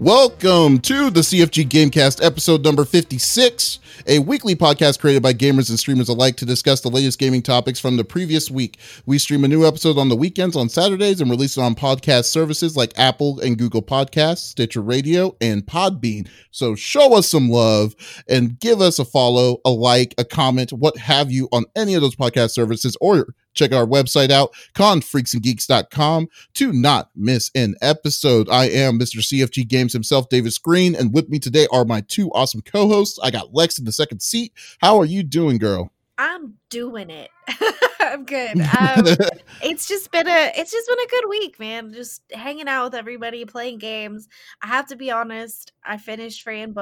Welcome to the CFG Gamecast, episode number 56, a weekly podcast created by gamers and streamers alike to discuss the latest gaming topics from the previous week. We stream a new episode on the weekends on Saturdays and release it on podcast services like Apple and Google Podcasts, Stitcher Radio, and Podbean. So show us some love and give us a follow, a like, a comment, what have you on any of those podcast services or Check our website out, confreaksandgeeks.com, to not miss an episode. I am Mr. CFG Games himself, David Screen, and with me today are my two awesome co hosts. I got Lex in the second seat. How are you doing, girl? I'm doing it. I'm good. Um, it's just been a it's just been a good week, man. Just hanging out with everybody, playing games. I have to be honest. I finished Fran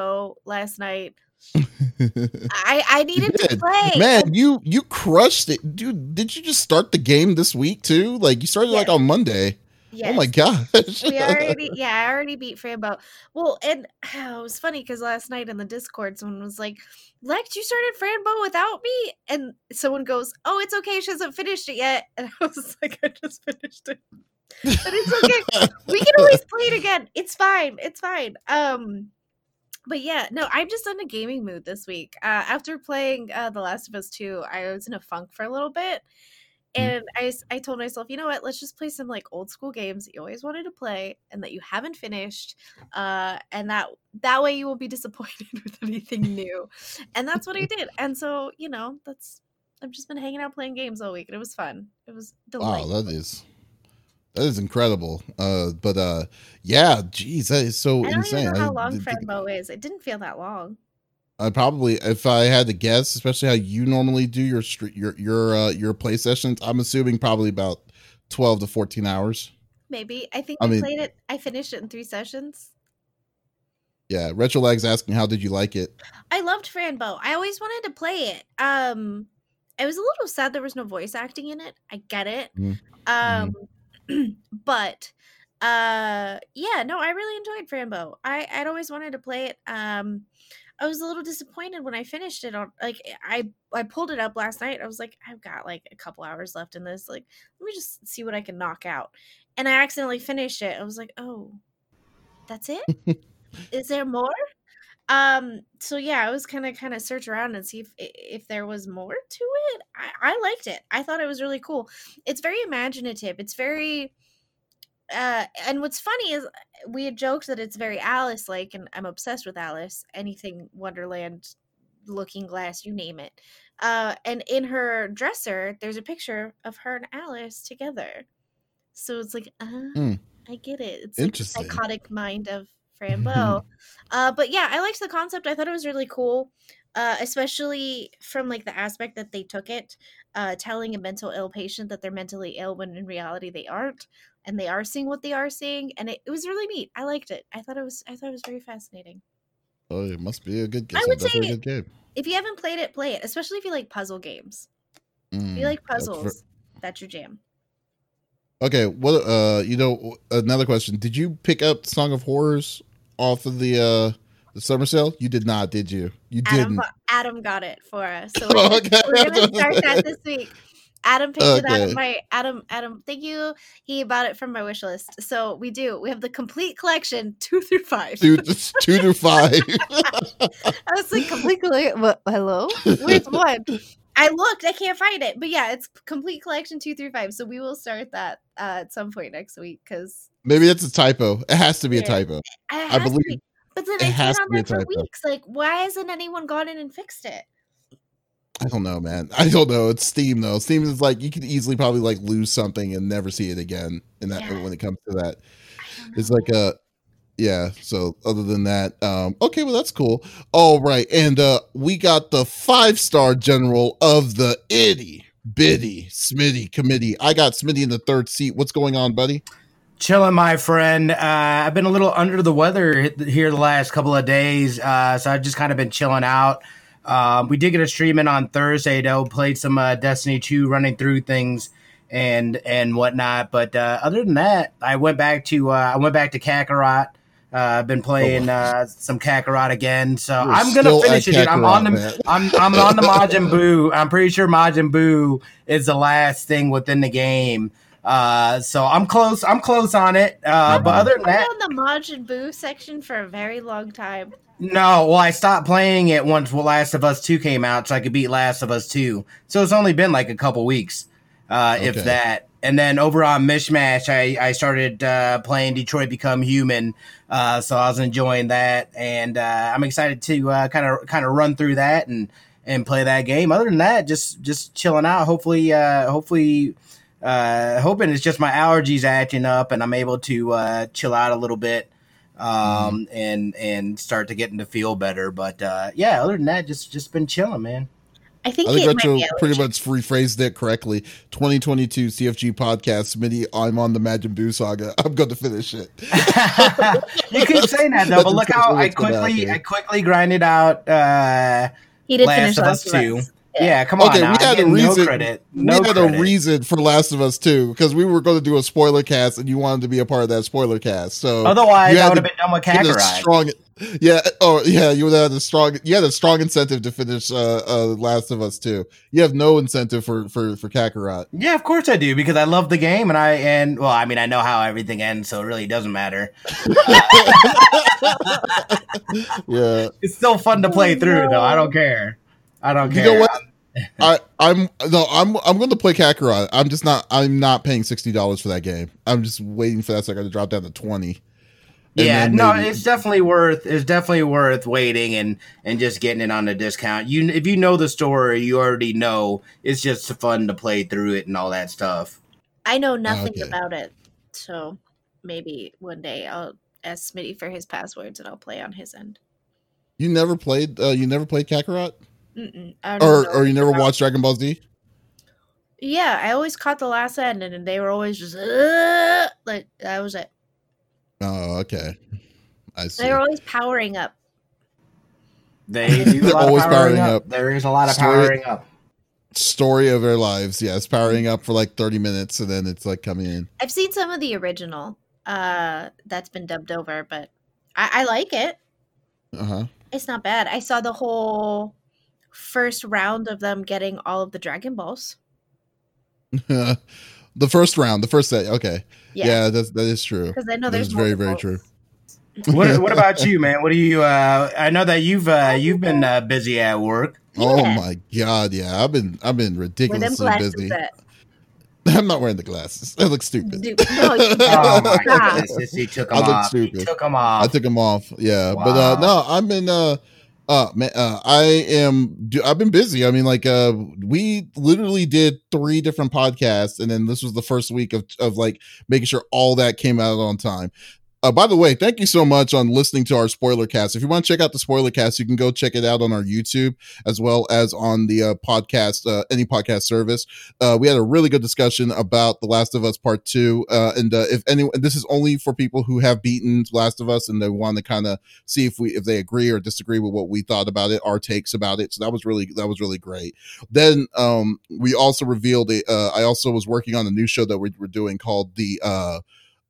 last night. I I needed to play. Man, you you crushed it. Dude, did you just start the game this week too? Like you started yes. like on Monday. Yes. Oh my gosh. we already yeah, I already beat Fran Bow. Well, and oh, it was funny because last night in the Discord someone was like, Lex, you started Fran Bow without me? And someone goes, Oh, it's okay, she hasn't finished it yet. And I was like, I just finished it. But it's okay. we can always play it again. It's fine. It's fine. Um but yeah, no, I'm just in a gaming mood this week. Uh, after playing uh, The Last of Us 2, I was in a funk for a little bit. Mm. And I, I told myself, you know what? Let's just play some like old school games that you always wanted to play and that you haven't finished. Uh, and that that way you will be disappointed with anything new. and that's what I did. And so, you know, that's I've just been hanging out playing games all week and it was fun. It was delightful. Wow, that is that is incredible. Uh, but uh, yeah, geez, that is so I don't insane. Even know how long Fran Bow is? It didn't feel that long. I probably, if I had to guess, especially how you normally do your your your uh, your play sessions, I'm assuming probably about twelve to fourteen hours. Maybe I think I, I mean, played it. I finished it in three sessions. Yeah, Retroleg's asking, how did you like it? I loved Fran Bow. I always wanted to play it. Um, I was a little sad there was no voice acting in it. I get it. Mm-hmm. Um, mm-hmm but uh yeah no i really enjoyed Fran Bow i i'd always wanted to play it um i was a little disappointed when i finished it on like i i pulled it up last night i was like i've got like a couple hours left in this like let me just see what i can knock out. And i accidentally finished it i was like oh that's it? Is there more um so yeah i was kind of kind of search around and see if if there was more to it. I, I liked it. I thought it was really cool. It's very imaginative. It's very uh and what's funny is we had joked that it's very alice like and i'm obsessed with alice anything wonderland looking glass you name it. Uh and in her dresser there's a picture of her and alice together. So it's like uh mm. i get it. It's like a psychotic mind of Fran Bow. uh, but yeah, I liked the concept. I thought it was really cool, uh, especially from like the aspect that they took it, uh, telling a mental ill patient that they're mentally ill when in reality they aren't, and they are seeing what they are seeing, and it, it was really neat. I liked it. I thought it was I thought it was very fascinating. Oh, it must be a good game. I would say, a good game. If you haven't played it, play it. Especially if you like puzzle games. Mm, if you mm, like puzzles, that's, for... that's your jam. Okay, what uh you know another question. Did you pick up Song of Horrors off of the uh the summer sale? You did not, did you? You Adam, didn't. Adam got it for us. So we're, okay. we're gonna start that this week. Adam picked okay. it out of my Adam. Adam, thank you. He bought it from my wish list. So we do. We have the complete collection, two through five. Two, two through five. I was like, complete collection. Hello, where's one? I looked. I can't find it. But yeah, it's complete collection two through five. So we will start that uh, at some point next week because maybe that's a typo. It has to be a typo. I believe. But then it has been on there for weeks. Like, why hasn't anyone gone in and fixed it? I don't know, man. I don't know. It's Steam though. Steam is like you could easily probably like lose something and never see it again. In that yeah. when it comes to that, it's like a yeah. So other than that, um, okay, well that's cool. All right, and uh, we got the five star general of the itty bitty Smitty committee. I got Smitty in the third seat. What's going on, buddy? Chilling, my friend. Uh, I've been a little under the weather here the last couple of days, uh, so I've just kind of been chilling out. Um, we did get a stream in on Thursday though. Played some uh, Destiny two, running through things and and whatnot. But uh, other than that, I went back to uh, I went back to Kakarot. Uh, I've been playing uh, some Kakarot again, so You're I'm gonna finish it. Kakarot, I'm on the I'm I'm on the Majin Buu. I'm pretty sure Majin Buu is the last thing within the game. Uh, so I'm close. I'm close on it. Uh, but other than that, on the Majin Buu section for a very long time. No, well, I stopped playing it once Last of Us Two came out, so I could beat Last of Us Two. So it's only been like a couple weeks, uh, okay. if that. And then over on Mishmash, I I started uh, playing Detroit Become Human, uh, so I was enjoying that, and uh, I'm excited to kind of kind of run through that and and play that game. Other than that, just just chilling out. Hopefully, uh, hopefully uh, hoping it's just my allergies acting up and I'm able to uh, chill out a little bit um, mm-hmm. and and start to get into feel better. But uh, yeah, other than that, just just been chilling, man. I think, I think Retro pretty much rephrased it correctly. 2022 CFG podcast, Smitty, I'm on the Majin Buu saga. I'm going to finish it. you keep saying that though, but look how I quickly I quickly grinded out. Uh, he did Last finish of Us Two. Yeah, come on. Okay, now. we had a reason. No credit. No we had credit. a reason for Last of Us 2 because we were going to do a spoiler cast, and you wanted to be a part of that spoiler cast. So otherwise, I would have been done with Kakarot. Strong, yeah. Oh, yeah. You had a strong. You had a strong incentive to finish uh, uh, Last of Us too. You have no incentive for for for Kakarot. Yeah, of course I do because I love the game, and I and well, I mean, I know how everything ends, so it really doesn't matter. yeah, it's still fun to play through, though. I don't care. I don't care. You know what? I, I'm no, I'm I'm going to play Kakarot. I'm just not. I'm not paying sixty dollars for that game. I'm just waiting for that second to drop down to twenty. Yeah, no, it's definitely worth. It's definitely worth waiting and and just getting it on a discount. You, if you know the story, you already know. It's just fun to play through it and all that stuff. I know nothing okay. about it, so maybe one day I'll ask Smitty for his passwords and I'll play on his end. You never played. Uh, you never played Kakarot. Or or you never watched Dragon Ball Z? Yeah, I always caught the last end, and they were always just uh, like that was it. Oh, okay. I see. They're always powering up. They do always powering, powering up. up. There is a lot of story, powering up. Story of their lives, yes, powering up for like thirty minutes, and then it's like coming in. I've seen some of the original uh that's been dubbed over, but I, I like it. Uh huh. It's not bad. I saw the whole first round of them getting all of the Dragon Balls. the first round, the first set. Okay, yeah, yeah that's that is true. Because I know there's very very true. what What about you, man? What do you? Uh, I know that you've uh, you've been uh, busy at work. Yeah. Oh my god, yeah, I've been I've been ridiculously busy. I'm not wearing the glasses. I look stupid. Dude, no, oh my goodness, he took them I off. Stupid. He took them off. I took them off. Yeah, wow. but uh, no, I've been uh, uh man, uh, I am. I've been busy. I mean, like, uh, we literally did three different podcasts, and then this was the first week of of like making sure all that came out on time. Uh, by the way, thank you so much on listening to our spoiler cast. If you want to check out the spoiler cast, you can go check it out on our YouTube as well as on the uh, podcast, uh, any podcast service. Uh, we had a really good discussion about The Last of Us Part Two, uh, and uh, if anyone, this is only for people who have beaten Last of Us and they want to kind of see if we if they agree or disagree with what we thought about it, our takes about it. So that was really that was really great. Then um, we also revealed I also was working on a new show that we were doing called the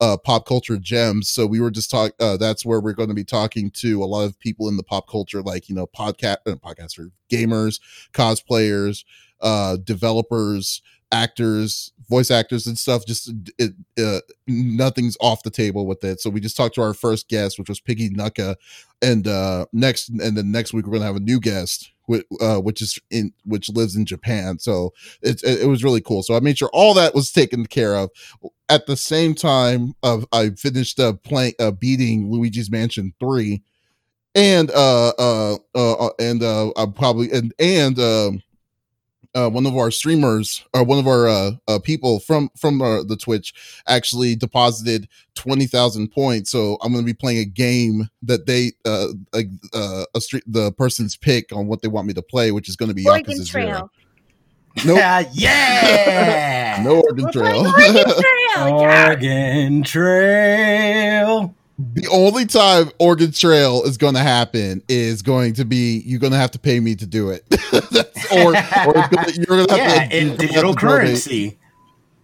uh, pop culture gems. So we were just talk. Uh, that's where we're going to be talking to a lot of people in the pop culture, like you know, podcast, uh, podcaster, gamers, cosplayers, uh, developers, actors, voice actors, and stuff. Just it, uh, nothing's off the table with it. So we just talked to our first guest, which was Piggy Nuka, and uh, next, and then next week we're going to have a new guest uh, which is in which lives in Japan. So it, it, was really cool. So I made sure all that was taken care of. At the same time, of I finished uh, playing uh, beating Luigi's Mansion three, and uh uh uh, uh and uh I probably and and um uh, one of our streamers or one of our uh, uh, people from from uh, the Twitch actually deposited twenty thousand points. So I'm going to be playing a game that they uh, a, uh, a street the person's pick on what they want me to play, which is going to be Oregon Trail. Nope. yeah. no Oregon Trail. Oregon Trail. Oregon Trail the only time Oregon Trail is going to happen is going to be you're going to have to pay me to do it, or, or gonna, you're going to have yeah, to in digital currency,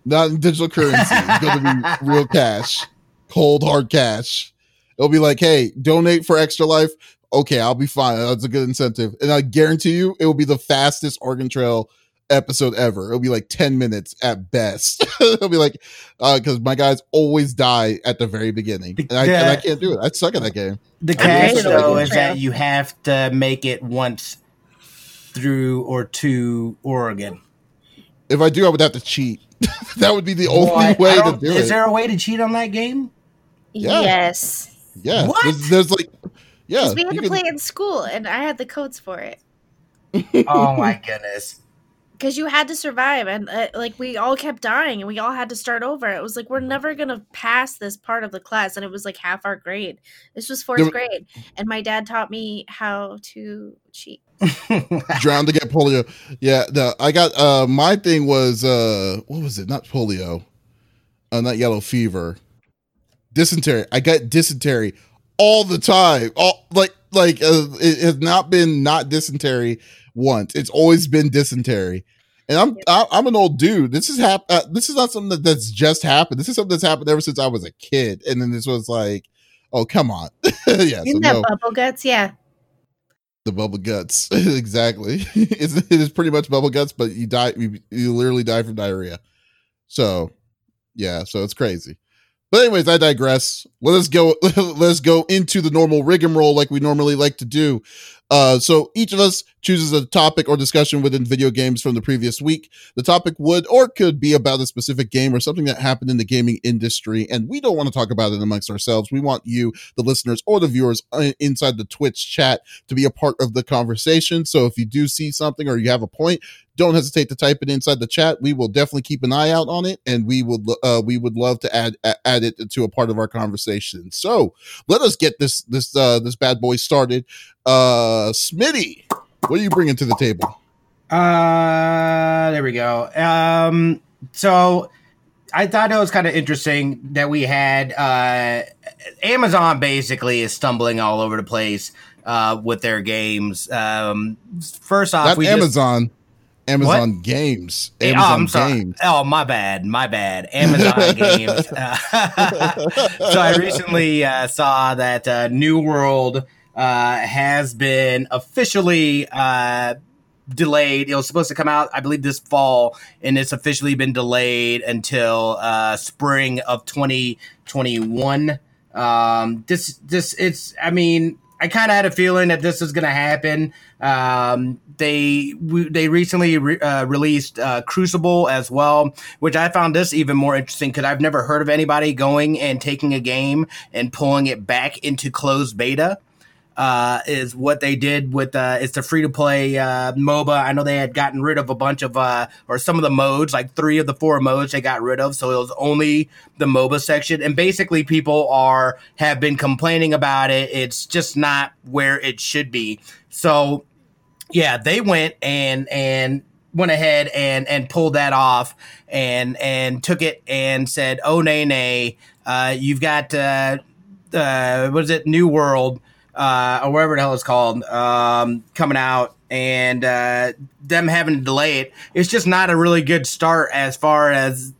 not in digital currency. It's going to be real cash, cold hard cash. It'll be like, hey, donate for extra life. Okay, I'll be fine. That's a good incentive, and I guarantee you, it will be the fastest Oregon Trail episode ever. It'll be like 10 minutes at best. It'll be like, uh, because uh, my guys always die at the very beginning. And I, and I, can't do it. I suck at that game. The catch, though, is that you have to make it once through or to Oregon. If I do, I would have to cheat. that would be the only well, way to do is it. Is there a way to cheat on that game? Yeah. Yes. Yeah. What? There's, there's like, yeah. We had to can... play in school, and I had the codes for it. oh my goodness because you had to survive and uh, like we all kept dying and we all had to start over. It was like we're never gonna pass this part of the class and it was like half our grade. This was fourth grade and my dad taught me how to cheat. Drown to get polio. Yeah the i got uh my thing was uh what was it? Not polio. Uh not yellow fever. Dysentery. I got dysentery all the time. All like like uh, it has not been not dysentery once. It's always been dysentery. And I'm I'm an old dude. This is hap- uh, This is not something that, that's just happened. This is something that's happened ever since I was a kid. And then this was like, oh come on, yeah. Isn't so that no. bubble guts? Yeah. The bubble guts, exactly. it's, it is pretty much bubble guts, but you die. You, you literally die from diarrhea. So, yeah. So it's crazy. But anyways, I digress. Let us go. Let us go into the normal rigmarole like we normally like to do. Uh, so each of us chooses a topic or discussion within video games from the previous week. The topic would or could be about a specific game or something that happened in the gaming industry, and we don't want to talk about it amongst ourselves. We want you, the listeners or the viewers uh, inside the Twitch chat, to be a part of the conversation. So if you do see something or you have a point, don't hesitate to type it inside the chat. We will definitely keep an eye out on it, and we would uh, we would love to add add it to a part of our conversation. So let us get this this uh, this bad boy started. Uh, Smitty, what are you bringing to the table? Uh, there we go. Um, so I thought it was kind of interesting that we had uh, Amazon basically is stumbling all over the place uh, with their games. Um, first off, Not we Amazon. Just, Amazon what? Games. Amazon oh, I'm sorry. Games. Oh, my bad. My bad. Amazon Games. so I recently uh, saw that uh, New World uh, has been officially uh, delayed. It was supposed to come out, I believe, this fall, and it's officially been delayed until uh, spring of 2021. Um, this, this, it's, I mean, I kind of had a feeling that this was going to happen. Um, they they recently re- uh, released uh, Crucible as well, which I found this even more interesting because I've never heard of anybody going and taking a game and pulling it back into closed beta uh, is what they did with uh, it's a free to play uh, MOBA. I know they had gotten rid of a bunch of uh, or some of the modes, like three of the four modes they got rid of. So it was only the MOBA section, and basically people are have been complaining about it. It's just not where it should be. So yeah, they went and and went ahead and and pulled that off and and took it and said, oh nay nay, uh, you've got uh, uh, what is it, New World uh, or whatever the hell it's called, um, coming out and uh, them having to delay it. It's just not a really good start as far as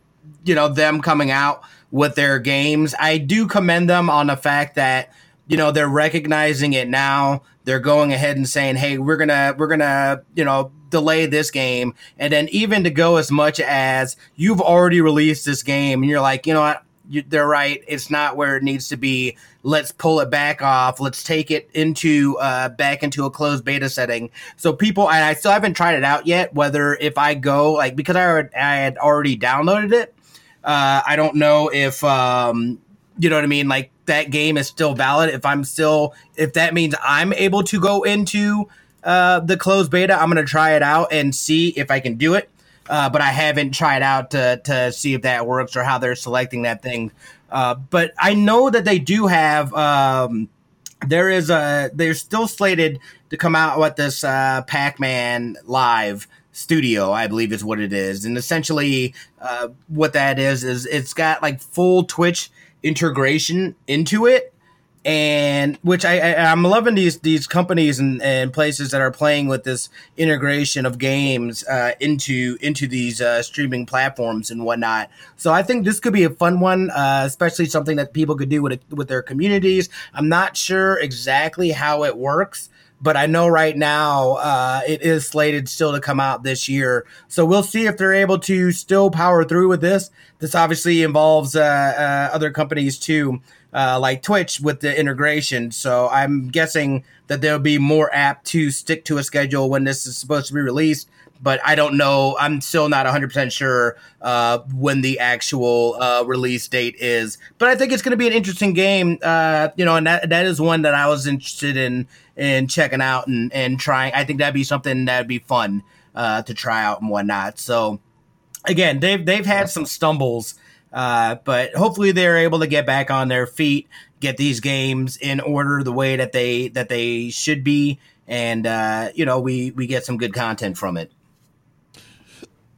you know them coming out with their games. I do commend them on the fact that you know they're recognizing it now. They're going ahead and saying, "Hey, we're gonna we're gonna you know delay this game," and then even to go as much as you've already released this game, and you're like, you know what, you, they're right. It's not where it needs to be. Let's pull it back off. Let's take it into uh, back into a closed beta setting. So people, and I still haven't tried it out yet. Whether if I go like because I, I had already downloaded it, uh, I don't know if um, you know what I mean. Like that game is still valid. If I'm still, if that means I'm able to go into uh, the closed beta, I'm gonna try it out and see if I can do it uh, but I haven't tried out to to see if that works or how they're selecting that thing. Uh, but I know that they do have. Um, there is a. They're still slated to come out with this uh, Pac-Man live studio, I believe is what it is, and essentially uh, what that is is it's got like full Twitch integration into it and which I, I am loving these these companies and, and places that are playing with this integration of games uh, into into these uh, streaming platforms and whatnot. So I think this could be a fun one, uh, especially something that people could do with with their communities. I'm not sure exactly how it works. But I know right now uh, it is slated still to come out this year. So we'll see if they're able to still power through with this. This obviously involves uh, uh, other companies too, uh, like Twitch with the integration. So I'm guessing that they'll be more apt to stick to a schedule when this is supposed to be released but I don't know. I'm still not 100% sure uh, when the actual uh, release date is. But I think it's going to be an interesting game, uh, you know, and that, that is one that I was interested in in checking out and, and trying. I think that'd be something that'd be fun uh, to try out and whatnot. So, again, they've, they've had some stumbles. Uh, but hopefully they're able to get back on their feet, get these games in order the way that they that they should be, and uh, you know we we get some good content from it.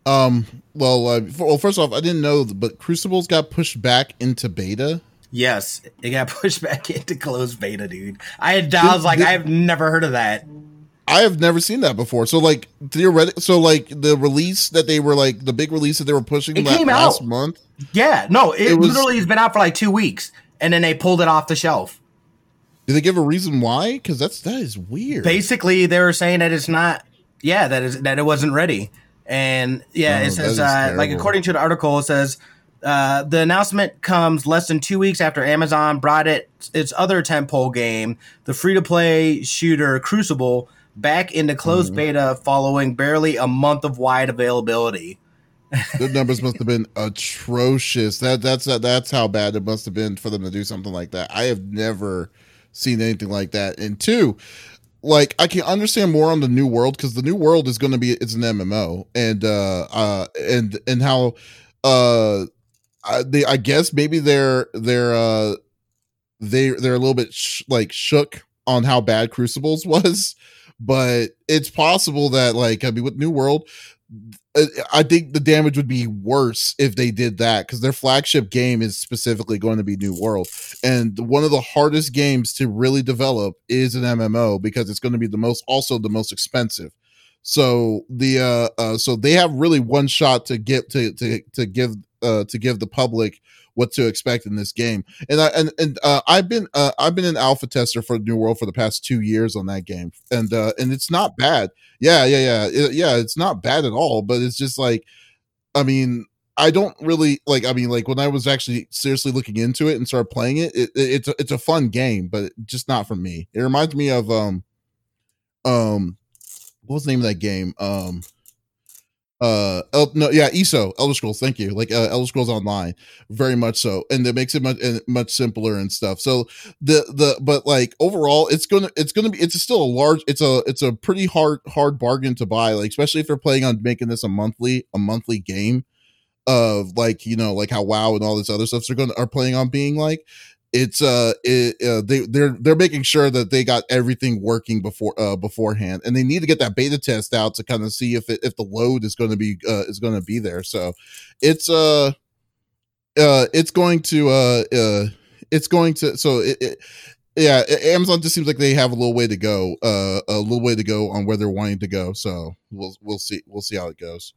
Um. Well, uh, for, well, first off, I didn't know, but Crucibles got pushed back into beta. Yes, it got pushed back into closed beta, dude. I had, I was like, I've never heard of that. I have never seen that before. So, like, theoretically, so like the release that they were like the big release that they were pushing it last, came last out. month. Yeah, no, it, it was, literally has been out for like two weeks, and then they pulled it off the shelf. Did they give a reason why? Because that's that is weird. Basically, they were saying that it's not. Yeah, that is that it wasn't ready. And yeah, oh, it says uh, like according to the article, it says uh, the announcement comes less than two weeks after Amazon brought it its other tentpole game, the free to play shooter Crucible, back into closed mm-hmm. beta following barely a month of wide availability. the numbers must have been atrocious. That that's that's how bad it must have been for them to do something like that. I have never seen anything like that. And two, like I can understand more on the new world because the new world is going to be it's an MMO and uh uh and and how uh they I guess maybe they're they're uh they they're a little bit sh- like shook on how bad Crucibles was, but it's possible that like I mean with New World I think the damage would be worse if they did that because their flagship game is specifically going to be New World, and one of the hardest games to really develop is an MMO because it's going to be the most, also the most expensive. So the uh, uh so they have really one shot to get to to to give uh to give the public what to expect in this game. And I and, and uh, I've been uh, I've been an alpha tester for New World for the past two years on that game, and uh, and it's not bad. Yeah, yeah, yeah, it, yeah. It's not bad at all, but it's just like, I mean, I don't really like. I mean, like when I was actually seriously looking into it and started playing it, it, it it's a, it's a fun game, but just not for me. It reminds me of um um what was the name of that game um uh El- no yeah eso elder scrolls thank you. Like uh, elder scrolls online very much so and it makes it much much simpler and stuff. So the the but like overall it's gonna it's gonna be it's still a large it's a it's a pretty hard hard bargain to buy like especially if you're playing on making this a monthly a monthly game of like you know like how wow and all this other stuff are going are playing on being like it's uh, it, uh they they're they're making sure that they got everything working before uh beforehand and they need to get that beta test out to kind of see if it, if the load is going to be uh is going to be there so it's uh uh it's going to uh uh it's going to so it, it yeah amazon just seems like they have a little way to go uh a little way to go on where they're wanting to go so we'll we'll see we'll see how it goes.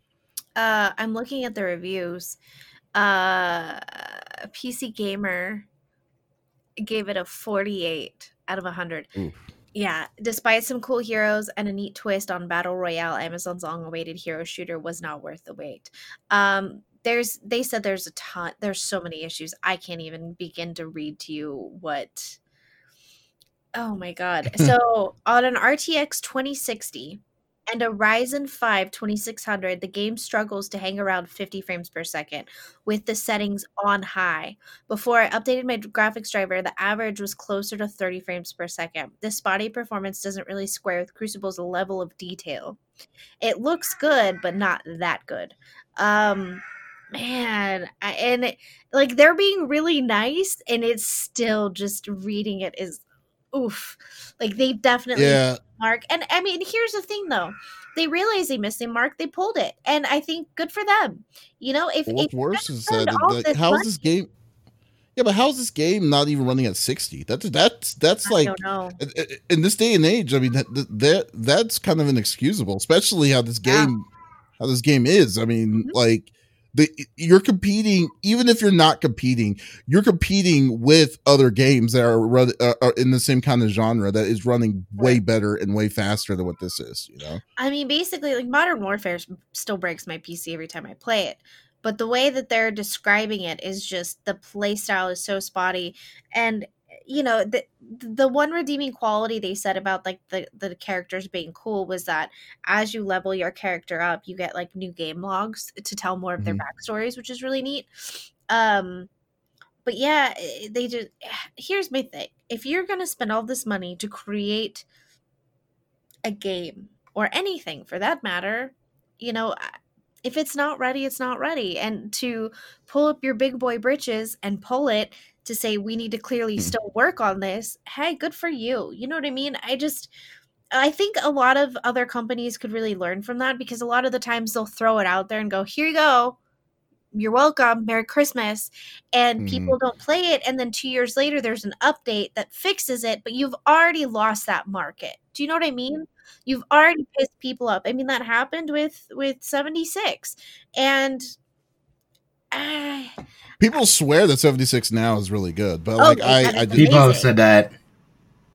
Uh i'm looking at the reviews. Uh pc gamer gave it a 48 out of 100. Oof. Yeah, despite some cool heroes and a neat twist on Battle Royale, Amazon's long-awaited hero shooter was not worth the wait. Um, there's they said there's a ton there's so many issues. I can't even begin to read to you what Oh my god. So, on an RTX 2060, and a Ryzen 5 2600, the game struggles to hang around 50 frames per second with the settings on high. Before I updated my graphics driver, the average was closer to 30 frames per second. This spotty performance doesn't really square with Crucible's level of detail. It looks good, but not that good. Um, man, I, and it, like they're being really nice, and it's still just reading it is oof. Like they definitely yeah. mark. And I mean, here's the thing though. They realized they missed a mark, they pulled it. And I think good for them. You know, if what's if worse is that like, how's money, this game yeah, but how's this game not even running at 60? That's that's that's like in this day and age, I mean that, that that's kind of inexcusable, especially how this game yeah. how this game is. I mean, mm-hmm. like the you're competing even if you're not competing you're competing with other games that are, run, uh, are in the same kind of genre that is running way better and way faster than what this is you know? I mean basically like modern warfare still breaks my pc every time i play it but the way that they're describing it is just the play style is so spotty and you know the the one redeeming quality they said about like the the characters being cool was that as you level your character up you get like new game logs to tell more of mm-hmm. their backstories which is really neat. Um but yeah they just here's my thing. If you're gonna spend all this money to create a game or anything for that matter you know if it's not ready it's not ready. And to pull up your big boy britches and pull it to say we need to clearly mm. still work on this hey good for you you know what i mean i just i think a lot of other companies could really learn from that because a lot of the times they'll throw it out there and go here you go you're welcome merry christmas and mm. people don't play it and then two years later there's an update that fixes it but you've already lost that market do you know what i mean you've already pissed people up i mean that happened with with 76 and People swear that 76 now is really good, but oh, like I, I just, people said that.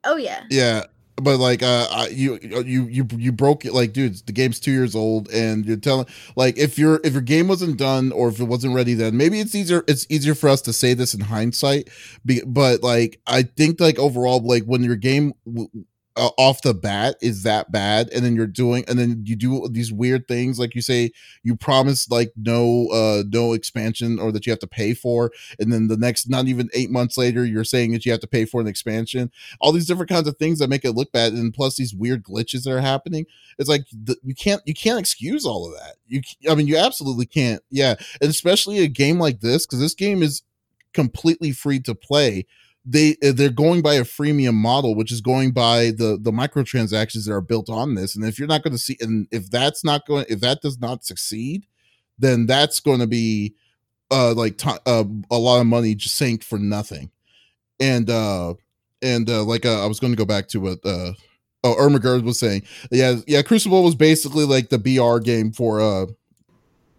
Oh yeah. Yeah, but like uh I, you you you you broke it like dude the game's two years old and you're telling like if your if your game wasn't done or if it wasn't ready then maybe it's easier it's easier for us to say this in hindsight but like i think like overall like when your game uh, off the bat is that bad and then you're doing and then you do these weird things like you say you promise like no uh no expansion or that you have to pay for and then the next not even eight months later you're saying that you have to pay for an expansion. All these different kinds of things that make it look bad and plus these weird glitches that are happening. It's like the, you can't you can't excuse all of that. You i mean you absolutely can't yeah. And especially a game like this because this game is completely free to play they uh, they're going by a freemium model which is going by the the microtransactions that are built on this. And if you're not going to see and if that's not going if that does not succeed then that's going to be uh like t- uh, a lot of money just sank for nothing. And uh and uh like uh, i was going to go back to what uh oh Ermagerd was saying. Yeah yeah crucible was basically like the br game for uh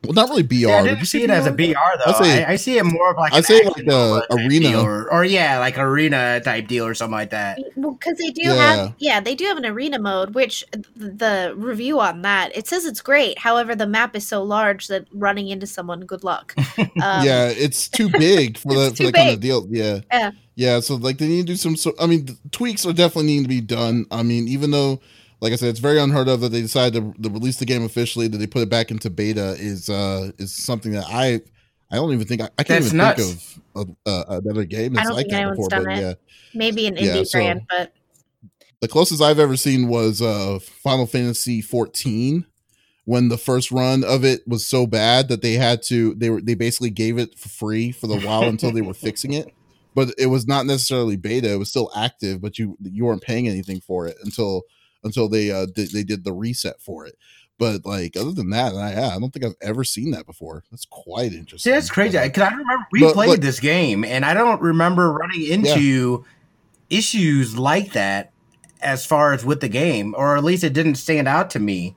well, not really BR. Yeah, I didn't see it as a BR though. I, say, I, I, see it more of like I say like the arena or, or, yeah, like arena type deal or something like that. Well, because they do yeah. have yeah, they do have an arena mode, which the review on that it says it's great. However, the map is so large that running into someone, good luck. Um, yeah, it's too big for the for the kind of deal. Yeah. Yeah. Yeah, so like they need to do some. So I mean, tweaks are definitely need to be done. I mean, even though like I said, it's very unheard of that they decided to, to, release the game officially. That they put it back into beta is uh is something that I I don't even think I, I can't That's even nuts. think of uh, another game that's like that before. But it. yeah, maybe an indie yeah, so brand, but the closest I've ever seen was uh Final Fantasy 14 when the first run of it was so bad that they had to they were they basically gave it for free for the while until they were fixing it but it was not necessarily beta it was still active but you you weren't paying anything for it until until they uh did, they did the reset for it. But like other than that, I, yeah, I don't think I've ever seen that before. That's quite interesting. That's crazy because I remember we but, played but, this game, and I don't remember running into yeah. issues like that as far as with the game, or at least it didn't stand out to me.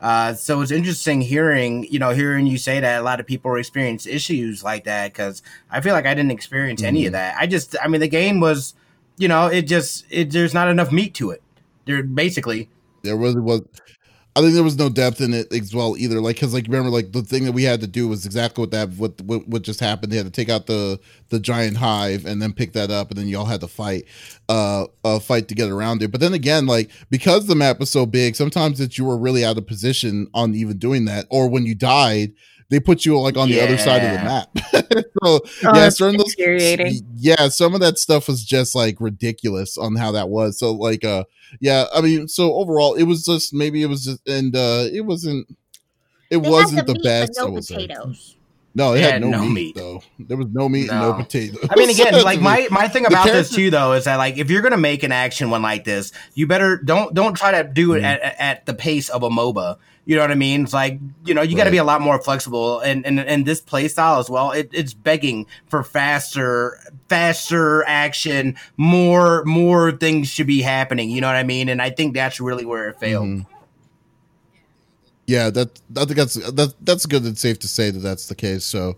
Uh, so it's interesting hearing, you know, hearing you say that a lot of people experience issues like that because I feel like I didn't experience mm-hmm. any of mm-hmm. that. I just, I mean, the game was, you know, it just, it there's not enough meat to it. There basically there was was. I think there was no depth in it as well either. Like, cause like remember, like the thing that we had to do was exactly what that what what, what just happened. They had to take out the the giant hive and then pick that up, and then y'all had to fight, uh, uh, fight to get around it. But then again, like because the map was so big, sometimes that you were really out of position on even doing that, or when you died, they put you like on the other side of the map. so oh, yeah, certain those yeah, some of that stuff was just like ridiculous on how that was. So like uh yeah, I mean, so overall it was just maybe it was just and uh it wasn't it they wasn't the, the meat, best. No potatoes. No, it, it had, no, no meat, meat, though. There was no meat no. and no potatoes. I mean, again, like my my thing about this too, though, is that like if you're gonna make an action one like this, you better don't don't try to do it mm. at, at the pace of a MOBA. You know what I mean? It's like you know you got to be a lot more flexible, and and and this play style as well. It, it's begging for faster, faster action. More more things should be happening. You know what I mean? And I think that's really where it failed. Mm-hmm. Yeah, that I think that's that that's good and safe to say that that's the case. So,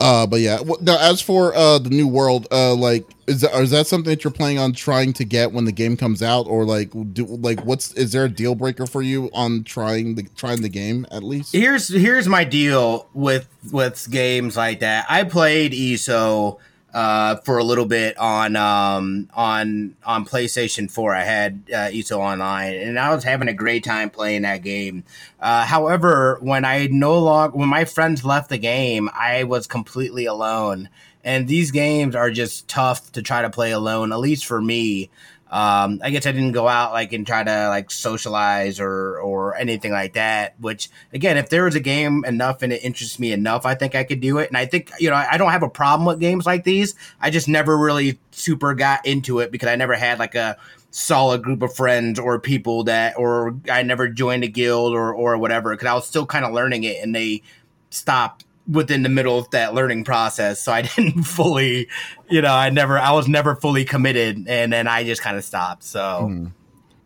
uh, but yeah. Now, as for uh the new world, uh, like is that is that something that you're planning on trying to get when the game comes out, or like do like what's is there a deal breaker for you on trying the trying the game at least? Here's here's my deal with with games like that. I played ESO uh, for a little bit on um, on on PlayStation 4. I had uh, ESO Online, and I was having a great time playing that game. Uh, however, when I no longer when my friends left the game, I was completely alone. And these games are just tough to try to play alone, at least for me. Um, I guess I didn't go out like and try to like socialize or or anything like that. Which again, if there was a game enough and it interests me enough, I think I could do it. And I think you know I don't have a problem with games like these. I just never really super got into it because I never had like a solid group of friends or people that or I never joined a guild or or whatever because I was still kind of learning it and they stopped within the middle of that learning process. So I didn't fully, you know, I never, I was never fully committed, and then I just kind of stopped. So. Mm.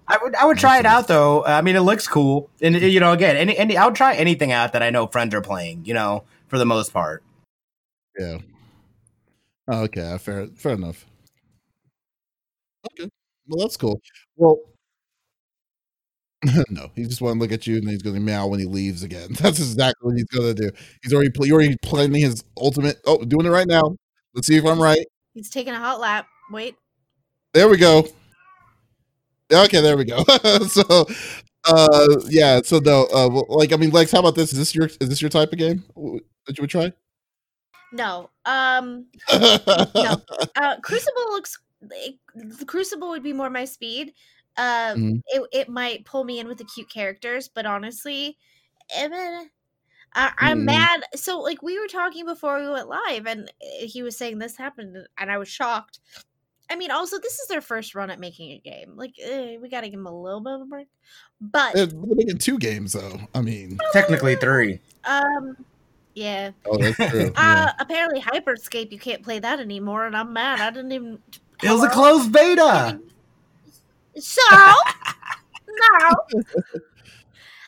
I would I would try it out though. I mean, it looks cool, and you know, again, any, any I would try anything out that I know friends are playing. You know, for the most part. Yeah. Oh, okay. Fair. Fair enough. Okay. Well, that's cool. Well, no, he just want to look at you and he's going to meow when he leaves again. That's exactly what he's going to do. He's already pl- already planning his ultimate. Oh, doing it right now. Let's see if I'm right. He's taking a hot lap. Wait. There we go. Okay, there we go. so, uh, yeah. So no, uh, like I mean, Lex, how about this? Is this your is this your type of game that you would try? No. Um. no. Uh, Crucible looks. The Crucible would be more my speed um mm-hmm. it, it might pull me in with the cute characters but honestly eh, I, am mm-hmm. mad so like we were talking before we went live and eh, he was saying this happened and i was shocked i mean also this is their first run at making a game like eh, we gotta give them a little bit of a break but they're making two games though i mean technically three um yeah. Oh, that's true. Uh, apparently, Hyperscape, you can't play that anymore, and I'm mad. I didn't even. It was a closed beta. So no,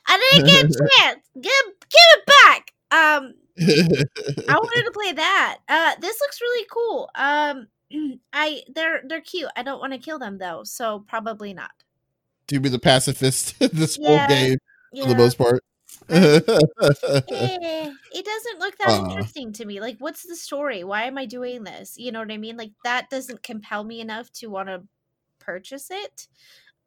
I didn't get a chance. Give give it back. Um, I wanted to play that. Uh, this looks really cool. Um, I they're they're cute. I don't want to kill them though, so probably not. To be the pacifist this yeah, whole game yeah. for the most part. eh, it doesn't look that uh, interesting to me. Like, what's the story? Why am I doing this? You know what I mean? Like, that doesn't compel me enough to want to purchase it.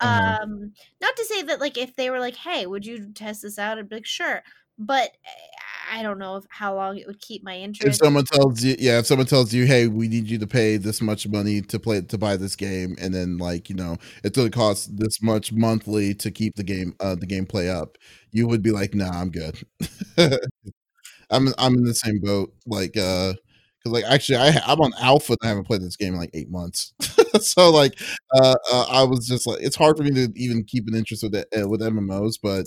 Mm-hmm. Um, not to say that like if they were like, "Hey, would you test this out?" I'd be like, "Sure," but eh, I don't know if, how long it would keep my interest. If someone tells you, yeah, if someone tells you, "Hey, we need you to pay this much money to play to buy this game," and then like you know it's going to cost this much monthly to keep the game uh, the gameplay up, you would be like, "Nah, I'm good." I'm I'm in the same boat. Like, uh, because like actually I I'm on alpha and I haven't played this game in like eight months, so like uh, uh, I was just like it's hard for me to even keep an interest with it, uh, with MMOs, but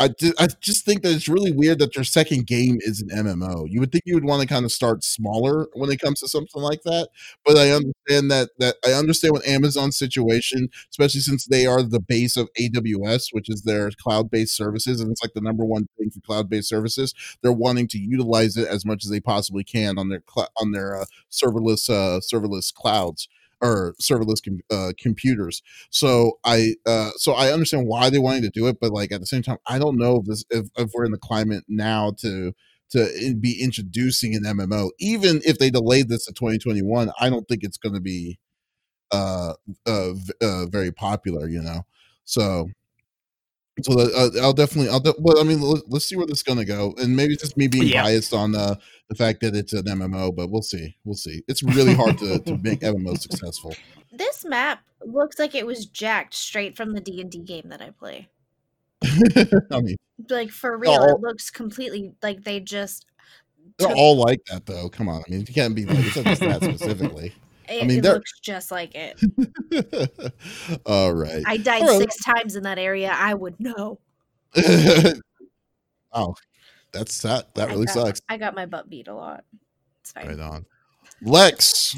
I, I just think that it's really weird that your second game is an MMO. You would think you would want to kind of start smaller when it comes to something like that, but I understand that that I understand what Amazon's situation, especially since they are the base of AWS, which is their cloud-based services, and it's like the number one thing for cloud-based services. They're wanting to utilize it as much as they possibly can on their cl- on their uh, serverless uh, serverless clouds or serverless com- uh, computers. So I uh, so I understand why they wanted to do it, but like at the same time, I don't know if this if, if we're in the climate now to to be introducing an MMO, even if they delayed this to 2021. I don't think it's going to be uh, uh, uh, very popular, you know. So so uh, I'll definitely, I'll, de- well, I mean, let's, let's see where this is gonna go, and maybe it's just me being yeah. biased on uh, the fact that it's an MMO, but we'll see, we'll see. It's really hard to, to make MMO successful. This map looks like it was jacked straight from the D and D game that I play. I mean, like for real, all, it looks completely like they just. They're all like that, though. Come on, I mean, you can't be like it's not just that specifically. It, I mean, it looks just like it. All right. I died right. six times in that area. I would know. oh, that's that. That really got, sucks. I got my butt beat a lot. It's fine. Right on. Lex,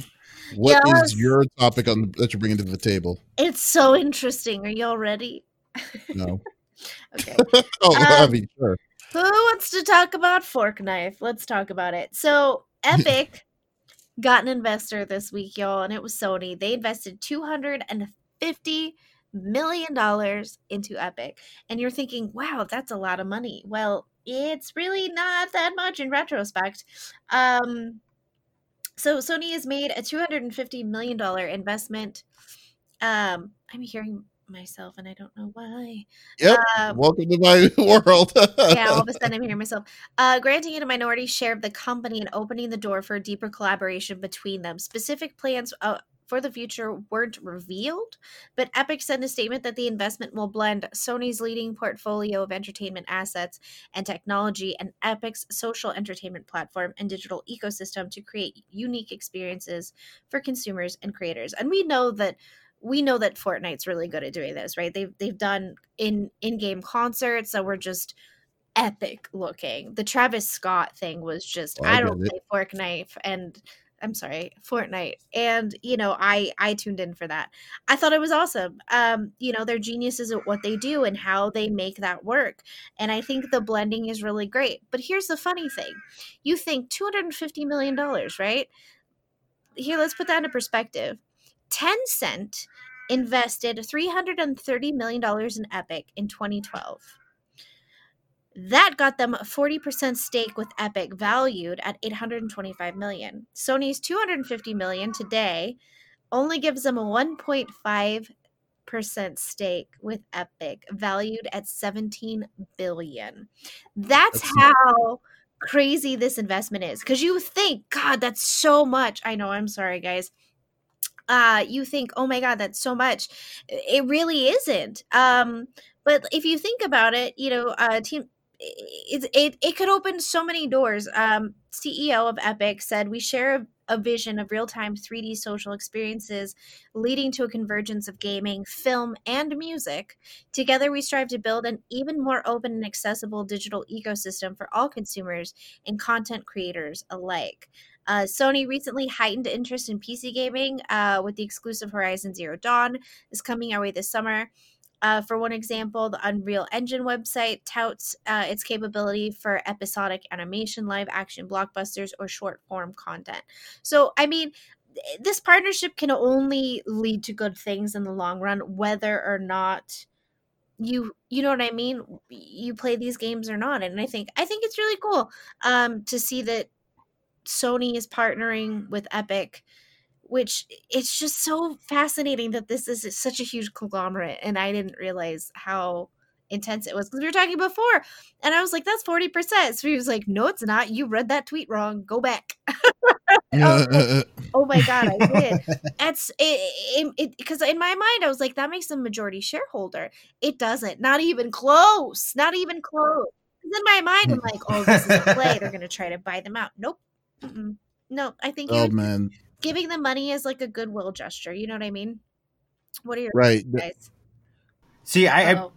what yes. is your topic on that you're bringing to the table? It's so interesting. Are y'all ready? No. Okay. oh, I Um, mean, sure. Who wants to talk about Fork Knife? Let's talk about it. So, Epic got an investor this week, y'all, and it was Sony. They invested $250 million into Epic. And you're thinking, wow, that's a lot of money. Well, it's really not that much in retrospect. Um, so, Sony has made a $250 million investment. Um, I'm hearing myself and I don't know why. Yep. Um, Welcome to my world. yeah, all of a sudden I'm hearing myself. Uh, granting it a minority share of the company and opening the door for deeper collaboration between them. Specific plans uh, for the future weren't revealed, but Epic in a statement that the investment will blend Sony's leading portfolio of entertainment assets and technology and Epic's social entertainment platform and digital ecosystem to create unique experiences for consumers and creators. And we know that we know that Fortnite's really good at doing this, right? They've they've done in in-game concerts that were just epic looking. The Travis Scott thing was just Oh, I I don't get play Fork Knife and I'm sorry, Fortnite. And you know, I I tuned in for that. I thought it was awesome. Um, you know, they're geniuses at what they do and how they make that work. And I think the blending is really great. But here's the funny thing. You think 250 million dollars, right? Here, let's put that into perspective. Tencent invested $330 million in Epic in 2012. That got them a 40% stake with Epic valued at 825 million. Sony's 250 million today only gives them a 1.5% stake with Epic valued at 17 billion. That's, That's- how crazy this investment is cuz you think god that's so much. I know, I'm sorry guys uh you think oh my god that's so much. It really isn't um but if you think about it you know uh team it, it it could open so many doors um ceo of epic said we share a, a vision of real-time 3d social experiences leading to a convergence of gaming film and music. Together we strive to build an even more open and accessible digital ecosystem for all consumers and content creators alike uh, Sony recently heightened interest in PC gaming uh, with the exclusive Horizon Zero Dawn is coming our way this summer. Uh, for one example, the Unreal Engine website touts uh, its capability for episodic animation, live action blockbusters, or short form content. So, I mean, th- this partnership can only lead to good things in the long run, whether or not you you know what i mean you play these games or not and i think i think it's really cool um to see that Sony is partnering with Epic, which it's just so fascinating that this is such a huge conglomerate. And I didn't realize how intense it was because we were talking before. And I was like, that's 40%. So he was like, no, it's not. You read that tweet wrong. Go back. oh my God, I did. That's it. because in my mind, I was like, that makes them majority shareholder. It doesn't. Not even close. Not even close. in my mind, I'm like, oh, this is a play. They're going to try to buy them out. Nope. Mm-mm. No, I think oh man, giving them money is like a goodwill gesture. You know what I mean? What are your right. guys? See, I, I Oh,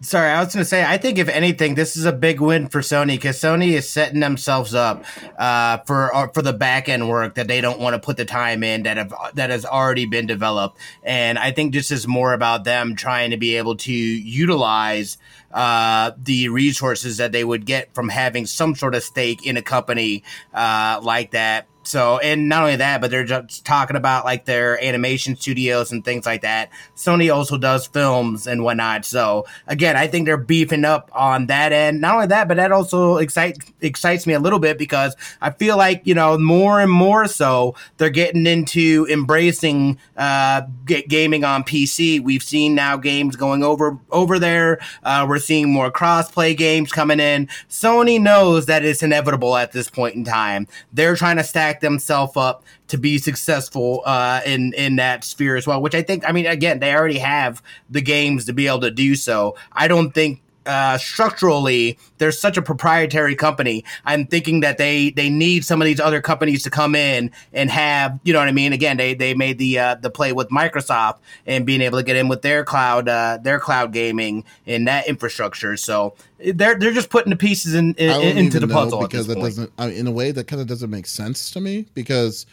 sorry, I was going to say, I think if anything, this is a big win for Sony because Sony is setting themselves up uh, for uh, for the back end work that they don't want to put the time in that have that has already been developed, and I think this is more about them trying to be able to utilize uh, the resources that they would get from having some sort of stake in a company uh, like that. So, and not only that, but they're just talking about like their animation studios and things like that. Sony also does films and whatnot. So, again, I think they're beefing up on that end. Not only that, but that also excites excites me a little bit because I feel like you know more and more so they're getting into embracing uh, g- gaming on PC. We've seen now games going over over there. Uh, we're seeing more crossplay games coming in. Sony knows that it's inevitable at this point in time. They're trying to stack themselves up to be successful uh, in in that sphere as well. Which I think, I mean, again, they already have the games to be able to do so. I don't think uh, structurally they're such a proprietary company. I'm thinking that they they need some of these other companies to come in and have you know what I mean. Again, they they made the uh, the play with Microsoft and being able to get in with their cloud uh, their cloud gaming and that infrastructure. So they're they're just putting the pieces in, in into the puzzle because that point. doesn't. I mean, in a way, that kind of doesn't make sense to me because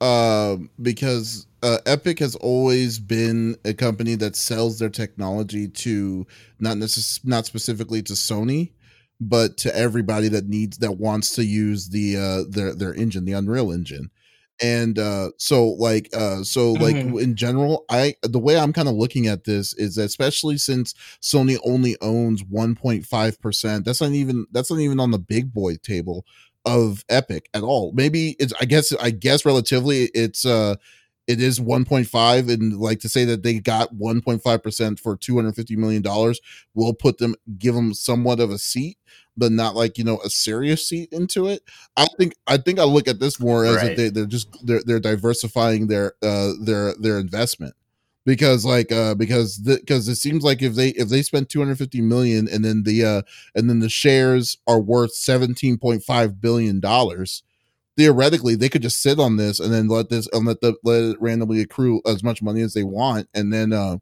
uh, because uh, Epic has always been a company that sells their technology to not necess- not specifically to Sony, but to everybody that needs that wants to use the uh, their their engine, the Unreal Engine. And uh, so, like, uh, so like Mhm. in general, I the way I'm kind of looking at this is, especially since Sony only owns 1.5 percent. That's not even that's not even on the big boy table of Epic at all. Maybe it's I guess I guess relatively it's uh it is 1.5 and like to say that they got 1.5% for 250 million dollars will put them give them somewhat of a seat but not like you know a serious seat into it i think i think i look at this more as Right. if they, they're just they're, they're diversifying their uh their their investment because like uh because because it seems like if they if they spend 250 million and then the uh and then the shares are worth 17.5 billion dollars theoretically they could just sit on this and then let this and let the let it randomly accrue as much money as they want and then uh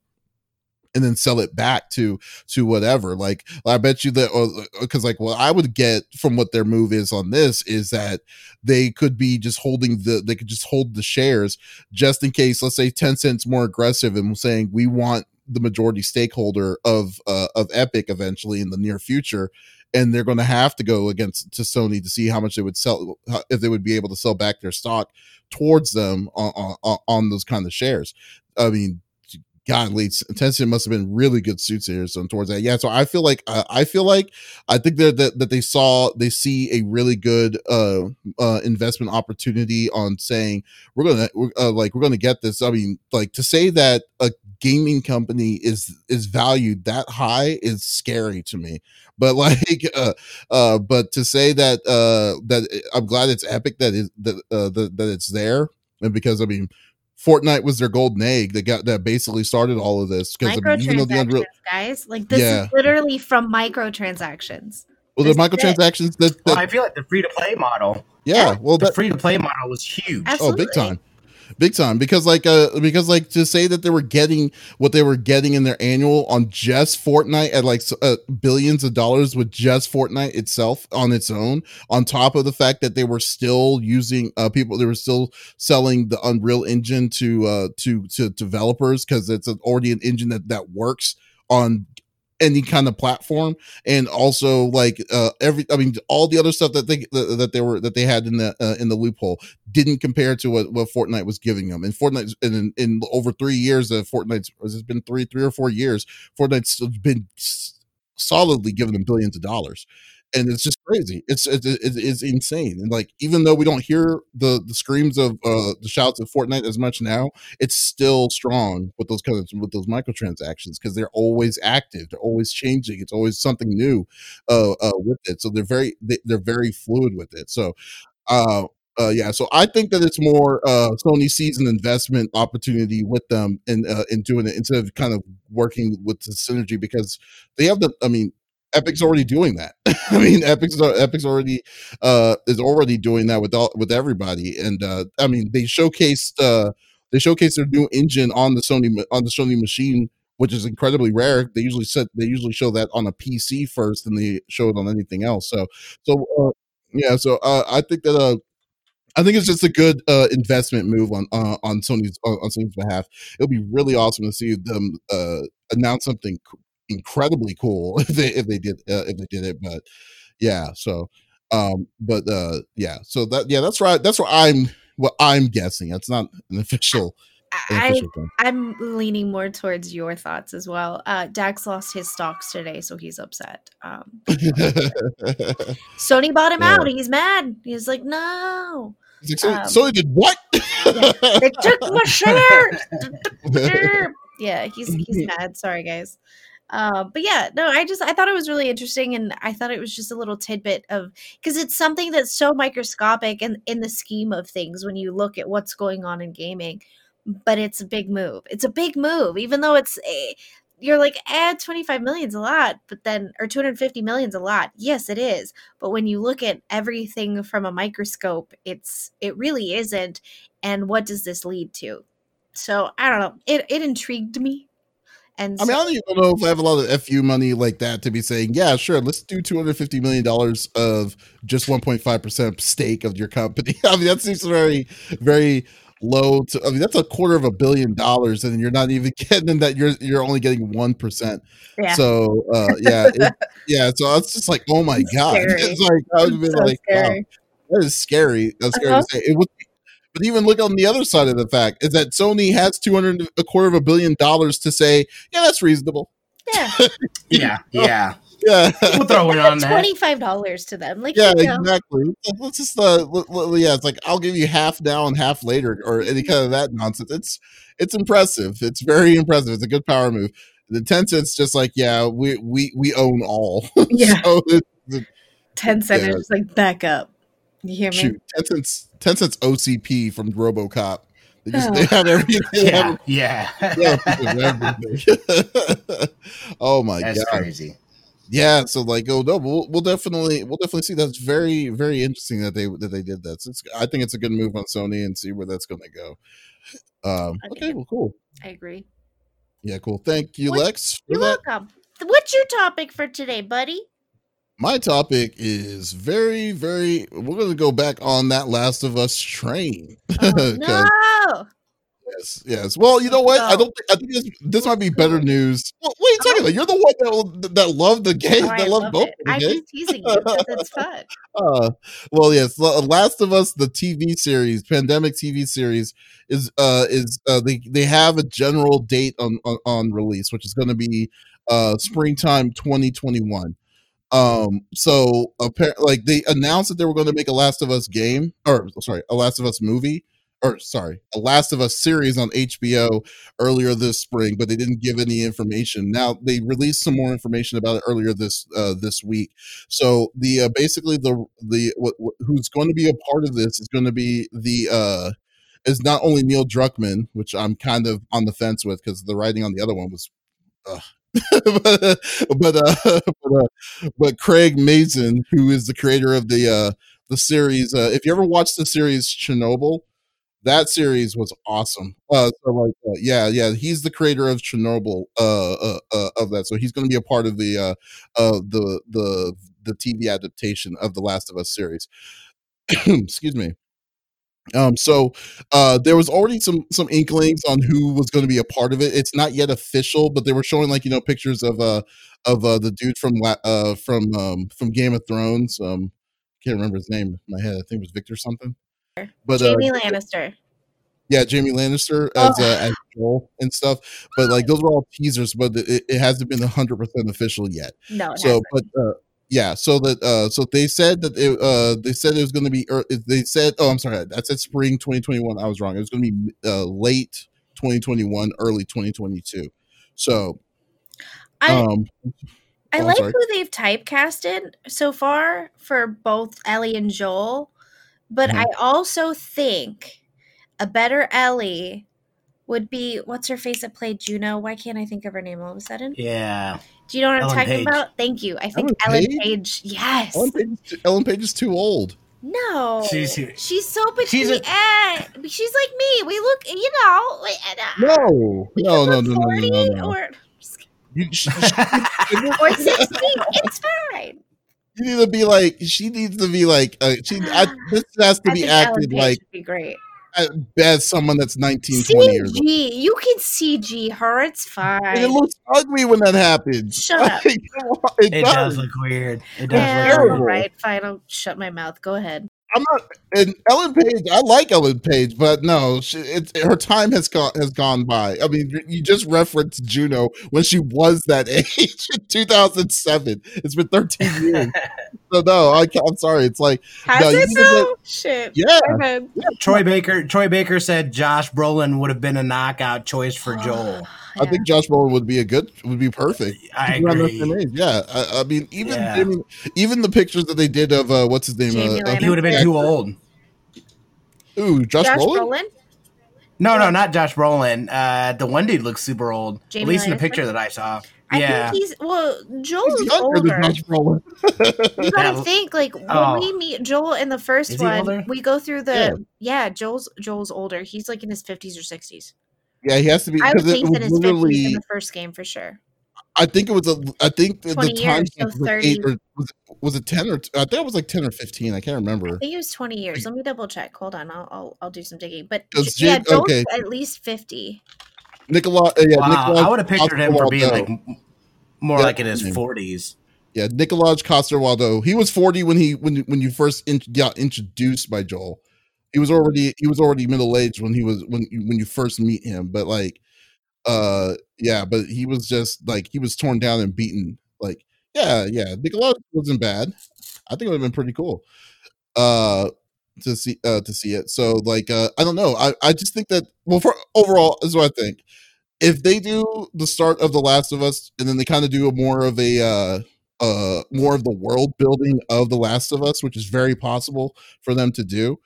and then sell it back to to whatever. Like i bet you that because like what i would get from what their move is on this is that they could be just holding the they could just hold the shares just in case let's say Tencent more aggressive and saying we want the majority stakeholder of uh, of epic eventually in the near future and they're going to have to go against to Sony to see how much they would sell if they would be able to sell back their stock towards them on on, on those kind of shares. I mean, God, leads Tencent must have been really good suits here. So towards that, yeah. So I feel like uh, I feel like I think that, that that they saw they see a really good uh, uh investment opportunity on saying we're gonna we're, uh, like we're gonna get this. I mean, like to say that a gaming company is is valued that high is scary to me but like uh uh but to say that uh that i'm glad it's epic that is that uh that, that it's there and because i mean fortnite was their golden egg that got that basically started all of this because I mean, even though the unreal guys. Like this Yeah. is literally from microtransactions. well the this is it. microtransactions that, that Well, I feel like the free to play model, yeah well the free to play model was huge. Absolutely. Oh, big time. Big time. Because like uh because like to say that they were getting what they were getting in their annual on just Fortnite at like uh, billions of dollars with just Fortnite itself on its own on top of the fact that they were still using uh people they were still selling the Unreal engine to uh to to developers cuz it's already an engine that that works on any kind of platform and also like uh every i mean all the other stuff that they that, they were that they had in the uh, in the loophole didn't compare to what, what Fortnite was giving them. And Fortnite in, in over three years of Fortnite's has been three three or four years, Fortnite's been solidly giving them billions of dollars. And it's just crazy. It's, it's it's insane. And like even though we don't hear the the screams of uh the shouts of Fortnite as much now, it's still strong with those kind of with those microtransactions because they're always active. They're always changing. It's always something new uh, uh with it. So they're very they, they're very fluid with it. So uh uh, yeah, so I think that it's more uh, Sony sees an investment opportunity with them in uh, in doing it instead of kind of working with the synergy because they have the. I mean, Epic's already doing that. I mean, Epic's Epic's already uh, is already doing that with all with everybody, and uh, I mean they showcased uh, they showcased their new engine on the Sony on the Sony machine, which is incredibly rare. They usually set they usually show that on a PC first, and they show it on anything else. So so uh, yeah, so uh, I think that uh, I think it's just a good uh, investment move on uh, on Sony's on, on Sony's behalf. It'll be really awesome to see them uh, announce something incredibly cool if they if they did uh, if they did it. But yeah, so um, but uh, yeah, so that yeah, that's right. That's what I'm what I'm guessing. It's not an official I, I'm leaning more towards your thoughts as well. Uh, Dax lost his stocks today, so he's upset. Um, Sony bought him Yeah. out. He's mad. He's like, no, It's like, Um, so, Sony did what? they took my shares. yeah, he's he's mad. Sorry, guys. Uh, but yeah, no, I just I thought it was really interesting, and I thought it was just a little tidbit of because it's something that's so microscopic in in the scheme of things when you look at what's going on in gaming. But it's a big move. It's a big move, even though it's a, you're like, eh, 25 million's a lot, but then or 250 million's a lot. Yes, it is. But when you look at everything from a microscope, it's it really isn't. And what does this lead to? So I don't know. It it intrigued me. And I mean, I don't even know if I have a lot of FU money like that to be saying, yeah, sure, let's do $250 million of just 1.5% stake of your company. I mean, that seems very, very low to I mean that's a quarter of a billion dollars and you're not even getting that you're you're only getting one percent. Yeah. So uh yeah, it, yeah, so it's just like, oh my god. Scary. It's like I would have been So like, wow, scary. that is scary. That's scary Uh-huh. to say. It would but even look on the other side of the fact is that Sony has two hundred a quarter of a billion dollars to say, yeah, that's reasonable. Yeah. Yeah, yeah. Yeah. We'll throw it on. Twenty-five dollars to them. Like Yeah, you know, exactly. It's Let's just uh, l- l- yeah. It's like I'll give you half now and half later, or any kind of that nonsense. It's it's impressive. It's very impressive. It's a good power move. The Tencent's just like, yeah, we we we own all. Yeah. so it, Tencent Yeah. is just like back up. You hear me? shoot, Tencent's Tencent's OCP from RoboCop. They just they have everything. They Yeah, have, yeah. yeah, everything. oh my That's god. That's crazy. yeah so like oh no we'll, we'll definitely we'll definitely see that's very very interesting that they that they did that so it's, i think it's a good move on sony and see where that's going to go um okay well cool I agree. yeah cool thank you What- lex You're that welcome. What's your topic for today, buddy? My topic is very very we're going to go back on that last of us train Oh, no. yes yes well you know what i don't think i think this, this might be better news well, wait a second you're the one that, that loved the game Oh, I that loved love both it. of the I'm just teasing you because it's fun. Uh, well, yes, Last of Us, the TV series, pandemic TV series, is uh is uh they they have a general date on on, on release, which is going to be uh springtime 2021. Um, so apparently, like they announced that they were going to make a Last of Us game, or sorry, a Last of Us movie, or sorry, a Last of Us series on HBO earlier this spring, but they didn't give any information. Now they released some more information about it earlier this uh this week. So the uh, basically the the what, what, who's going to be a part of this is going to be the uh is not only Neil Druckmann, which I'm kind of on the fence with because the writing on the other one was. Uh, but uh, but uh, but, uh, but Craig Mazin, who is the creator of the uh, the series, uh, if you ever watched the series Chernobyl, that series was awesome. So like, yeah, yeah, he's the creator of Chernobyl, of that. So he's going to be a part of the, the the the TV adaptation of the Last of Us series. Excuse me. Um, so uh, there was already some some inklings on who was going to be a part of it. It's not yet official, but they were showing like you know pictures of uh of uh, the dude from La- uh from um from Game of Thrones. Um, can't remember his name in my head. I think it was Victor something. But uh, Jaime Lannister. yeah, Jaime Lannister as uh, as Joel and stuff. But like those were all teasers, but it, it hasn't been hundred percent official yet. No, So, hasn't. but uh, yeah, so that uh, so they said that it, uh, they said it was going to be. Or they said, oh, I'm sorry, I said spring 2021. I was wrong. It was going to be uh, late 2021, early 2022. So, I um, I oh, like sorry. who they've typecasted so far for both Ellie and Joel, but Mhm. I also think a better Ellie would be what's her face that played Juno. Why can't I think of her name all of a sudden? Yeah. Do you know what I'm Ellen talking Page. about? Thank you. I think Ellen Ellen Page? Page. Yes. Ellen Page, is too- Ellen Page is too old. No, She's- she's, so petite. she's a- she's like me. We look, you know, we- uh, No, no, no, no, no, no, no, no. or You, or sixty. it's fine. you need to be like. She needs to be like. Uh, she. I, this has to I be acted like be great. At best someone that's 19, 20 years old. CG, you can CG her. It's And it looks ugly when that happens. Shut up. Like, come it, It does. does look weird. It does Yeah, look terrible. weird. all right, fine. I'll shut my mouth. Go ahead. I'm not. And Ellen Page, I like Ellen Page, but no, she, it's her time has gone has gone by. I mean, you- you just referenced Juno when she was that age in 2007. It's been 13 years. so no, I I'm sorry. It's like Has No, it need to though? Shit. yeah, Go ahead. Troy Baker. Troy Baker said Josh Brolin would have been a knockout choice for Joel. I think Josh Brolin would be a good would be perfect. I agree. Yeah, I, I mean, even Yeah. I mean, even the pictures that they did of uh, what's his name? Uh, uh, He would have been too old. Ooh, Josh, Josh Brolin. Brolin. No, no, not Josh Brolin. Uh, the one dude looks super old. Jamie at least in the picture that I saw. I yeah. think he's well. Joel's He's younger than older. Josh Brolin. You gotta That- think like when Oh. we meet Joel in the first Is one, we go through the yeah. Joel's Joel's older. He's like in his fifties or sixties. yeah, he has to be I would because it think was in his fifties in the first game for sure. I think it was a. I think the, the 20 time years, so was 30. eight or was it, was it ten or I think it was like ten or fifteen. I can't remember. I think it was 20 years. Let me double check. Hold on. I'll I'll, I'll do some digging. But yeah, Jade- Joel's okay. at least 50. Nicola, uh, yeah, wow, I would have pictured him for being like more Yeah, like in his forties. Yeah, Nicolaj Coster-Waldau. He was 40 when he when when you first in, got introduced by Joel. He was already he was already middle aged when he was when when you first meet him. But like, uh, yeah, but he was just like he was torn down and beaten. Like, yeah, yeah, Nicolaj wasn't bad. I think it would have been pretty cool. Uh, to see uh to see it. So like uh I don't know. I I just think that well for overall is what I think. If they do the start of The Last of Us and then they kind of do a more of a uh uh more of the world building of The Last of Us, which is very possible for them to do,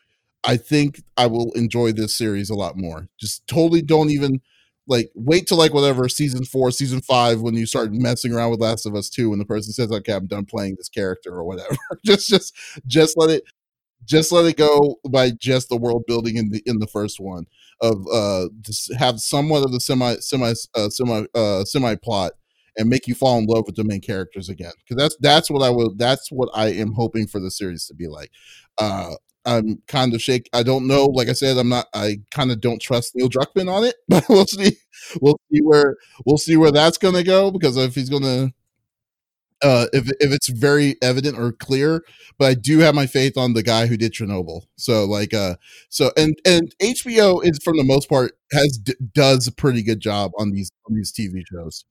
I think I will enjoy this series a lot more. Just totally don't even like wait till like whatever season four, season five when you start messing around with Last of Us 2 when the person says, Okay, I'm done playing this character or whatever. just just just let it just let it go by just the world building in the in the first one of uh just have somewhat of the semi semi uh, semi uh semi plot and make you fall in love with the main characters again because that's that's what I will that's what I am hoping for the series to be like. Uh I'm kind of shake. I don't know. Like I said, I'm not. I kind of don't trust Neil Druckmann on it, but we'll see. We'll see where we'll see where that's going to go because if he's going to uh, if if it's very evident or clear. But I do have my faith on the guy who did Chernobyl. So like uh, so and and HBO is for the most part has d- does a pretty good job on these on these TV shows.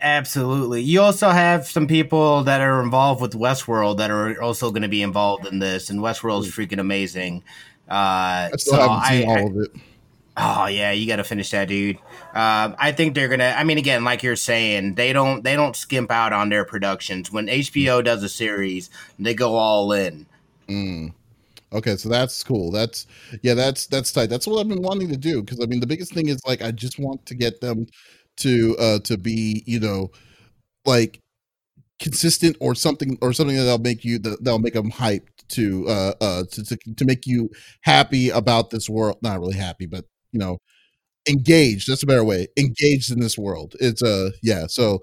Absolutely. You also have some people that are involved with Westworld that are also going to be involved in this, and Westworld is freaking amazing. Uh, I still so haven't seen I- all of it. Oh yeah, you got to finish that, dude. Um, I think they're gonna. I mean, again, like you're saying, they don't they don't skimp out on their productions. When HBO does a series, they go all in. Mm. Okay, so that's cool. That's yeah, that's that's tight. That's what I've been wanting to do because I mean the biggest thing is like I just want to get them to uh to be you know like consistent or something or something that'll make you that, that'll make them hyped to uh uh to, to to make you happy about this world. Not really happy, but you know engaged. That's a better way. Engaged in this world. It's uh yeah. So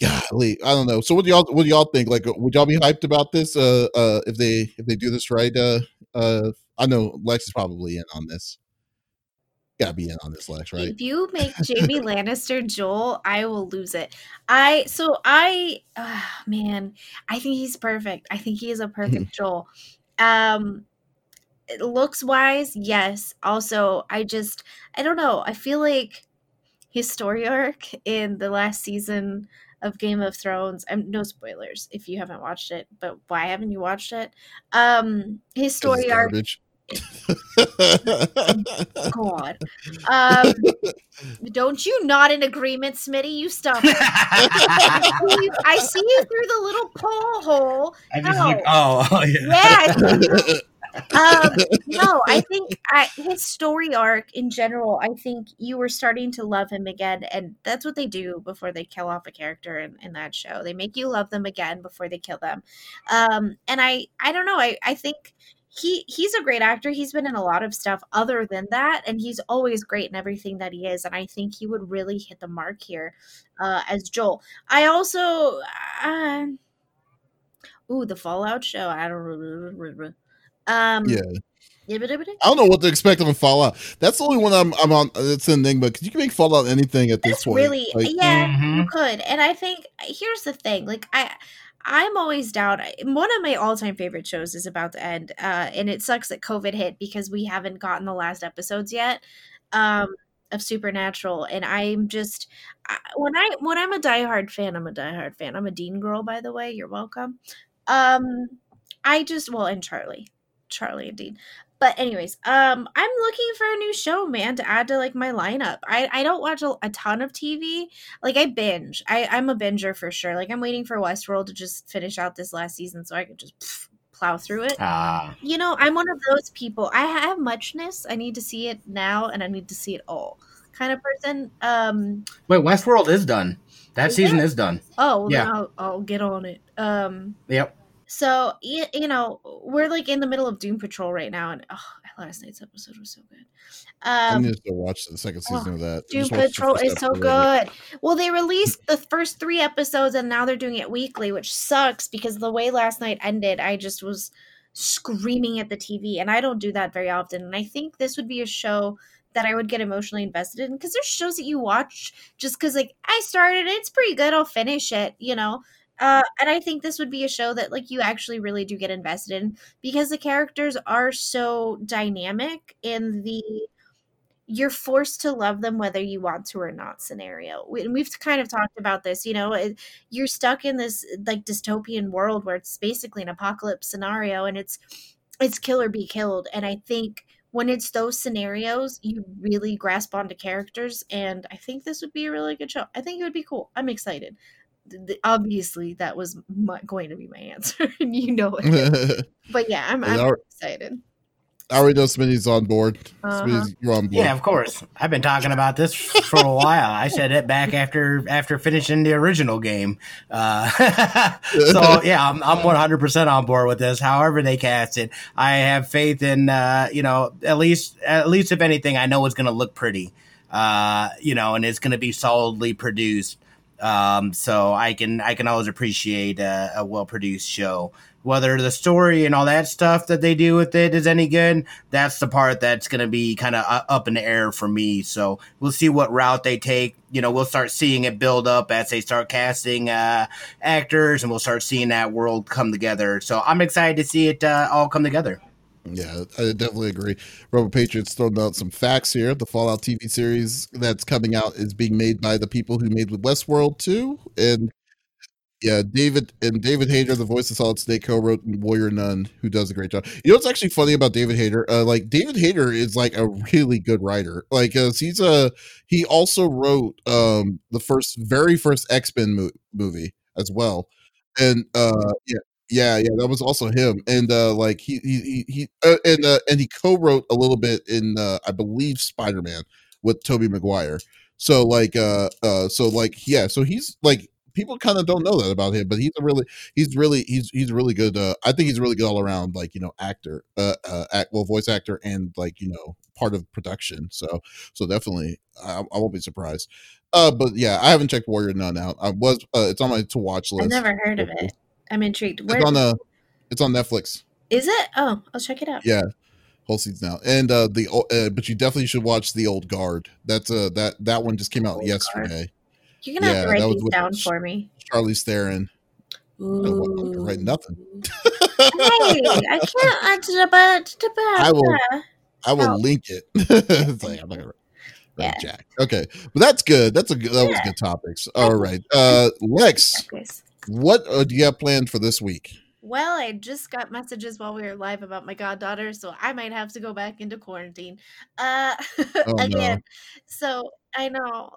golly, I don't know. So what do y'all what do y'all think? Like, would y'all be hyped about this? Uh, uh, if they if they do this right? Uh, uh, I know Lex is probably in on this. Gotta be in on this, Lex, right? If you make Jaime Lannister Joel, I will lose it. I so I ah, man, I think he's perfect. I think he is a perfect Joel. Um looks wise, yes. Also, I just I don't know. I feel like his story arc in the last season of Game of Thrones. I'm no spoilers if you haven't watched it, but why haven't you watched it? Um his 'Cause it's story arc garbage. God. Um, don't you not in agreement, Smitty? You stop. it. I see you through the little pole hole. I just No. look. Oh, oh yeah. Yeah. I see you. Um, no, I think I, his story arc in general. I think you were starting to love him again, and that's what they do before they kill off a character in, in that show. They make you love them again before they kill them. Um, and I, I don't know. I, I think he he's a great actor. He's been in a lot of stuff other than that, and he's always great in everything that he is. And I think he would really hit the mark here uh, as Joel. I also, uh, ooh, the Fallout show. I don't. Um, yeah, yeah. I don't know what to expect on Fallout. That's the only one I'm I'm on. It's an enigma because you can make Fallout anything at this It's point. really Like, yeah, you Mhm. could. And I think here's the thing, like I I'm always down. One of my all-time favorite shows is about to end, uh, and it sucks that COVID hit because we haven't gotten the last episodes yet um, of Supernatural. And I'm just I, when I when I'm a diehard fan, I'm a diehard fan. I'm a Dean girl, by the way. You're welcome. Um, I just well, and Charlie, Charlie and Dean. But anyways, um, I'm looking for a new show, man, to add to like my lineup. I I don't watch a, a ton of TV. Like I binge. I I'm a binger for sure. Like I'm waiting for Westworld to just finish out this last season so I could just pff, plow through it. Ah, You know, I'm one of those people. I have muchness. I need to see it now, and I need to see it all. Kind of person. Um. wait, Westworld is done. That Is season it? is done. Oh, well, Yeah. I'll, I'll get on it. Um. Yep. So you, you know we're like in the middle of Doom Patrol right now, and oh, last night's episode was so good. Um, I need to watch the second season oh, of that. Doom Patrol is so good. Well, they released the first three episodes, and now they're doing it weekly, which sucks because the way last night ended, I just was screaming at the TV, and I don't do that very often. And I think this would be a show that I would get emotionally invested in because there's shows that you watch just because like I started, it's pretty good, I'll finish it, you know. Uh, and I think this would be a show that like you actually really do get invested in because the characters are so dynamic in the you're forced to love them whether you want to or not scenario. We, and we've kind of talked about this, you know, it, you're stuck in this like dystopian world where it's basically an apocalypse scenario and it's it's kill or be killed. And I think when it's those scenarios, you really grasp onto characters and I think this would be a really good show. I think it would be cool. I'm excited obviously that was my, going to be my answer and you know it but yeah i'm, I'm excited I already know Smitty's on board. Uh-huh. you're on board. Yeah, of course. I've been talking about this for a while. I said it back after after finishing the original game. Uh, so yeah, I'm, I'm 100% on board with this. However they cast it, I have faith in uh, you know at least at least if anything, I know it's going to look pretty. Uh, you know, and it's going to be solidly produced. Um, so I can I can always appreciate a, a well produced show. Whether the story and all that stuff that they do with it is any good, that's the part that's going to be kind of up in the air for me. So we'll see what route they take. You know, we'll start seeing it build up as they start casting uh, actors, and we'll start seeing that world come together. So I'm excited to see it uh, all come together. Yeah, I definitely agree. Rebel Patriots throwing out some facts here. The Fallout TV series that's coming out is being made by the people who made Westworld 2. And yeah, David and David Hayter, the voice of Solid Snake, co-wrote Warrior Nun, who does a great job. You know what's actually funny about David Hayter? Uh, like David Hayter is like a really good writer. Like uh, he's a he also wrote um the first very first X Men mo- movie as well, and uh yeah yeah, yeah, that was also him, and uh, like he he he, he uh, and uh, and he co-wrote a little bit in uh, I believe Spider Man with Tobey Maguire. So like uh uh so like yeah, so he's like people kind of don't know that about him, but he's a really he's really he's he's really good. Uh, I think he's really good all around, like you know, actor, uh, uh act well, voice actor, and like you know, part of production. So so definitely, I, I won't be surprised. Uh, but yeah, I haven't checked Warrior Nun out. I was uh, it's on my to watch list. I've never heard of it. I'm intrigued. Where it's on uh, it's on Netflix. Is it? Oh, I'll check it out. Yeah, whole season now. And uh, the uh, but you definitely should watch the Old Guard. That's uh that that one just came out Old yesterday. Guard. You're gonna yeah, have to write these down for me. Charlize Theron. Ooh. I write nothing. hey, I can't. I will. I will link it. it's like I'm not gonna yeah. Jack. Okay, but that's good. That's a good. That yeah. was good topics. All right, uh, Lex. What uh, do you have planned for this week? Well, I just got messages while we were live about my goddaughter, so I might have to go back into quarantine. Uh, oh, again, no. so I know.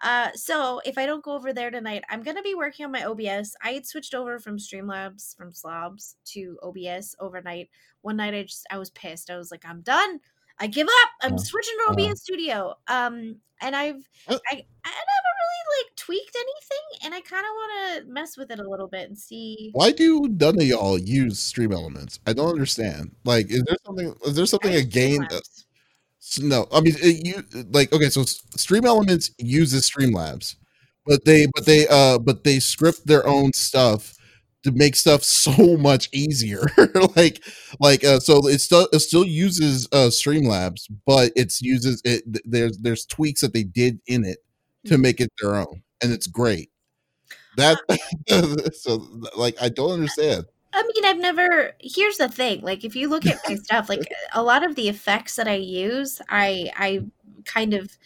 Uh, so if I don't go over there tonight, I'm gonna be working on my OBS. I had switched over from Streamlabs from Slobs to OBS overnight. One night, I just I was pissed. I was like, I'm done. I give up. I'm uh, switching to OBS uh, Studio. Um, and I've uh, I I never really like tweaked anything, and I kind of want to mess with it a little bit and see. Why do none of y'all use Stream Elements? I don't understand. Like, is there something? Is there something a game? no, I mean, it, you like okay. So Stream Elements uses Streamlabs, but they but they uh but they script their own stuff to make stuff so much easier. like like uh, so it still it still uses uh Streamlabs, but it's uses it there's there's tweaks that they did in it to mm-hmm. make it their own and it's great. That so like I don't understand. I mean, I've never. Here's the thing: like, if you look at my stuff, like a lot of the effects that I use, I I kind of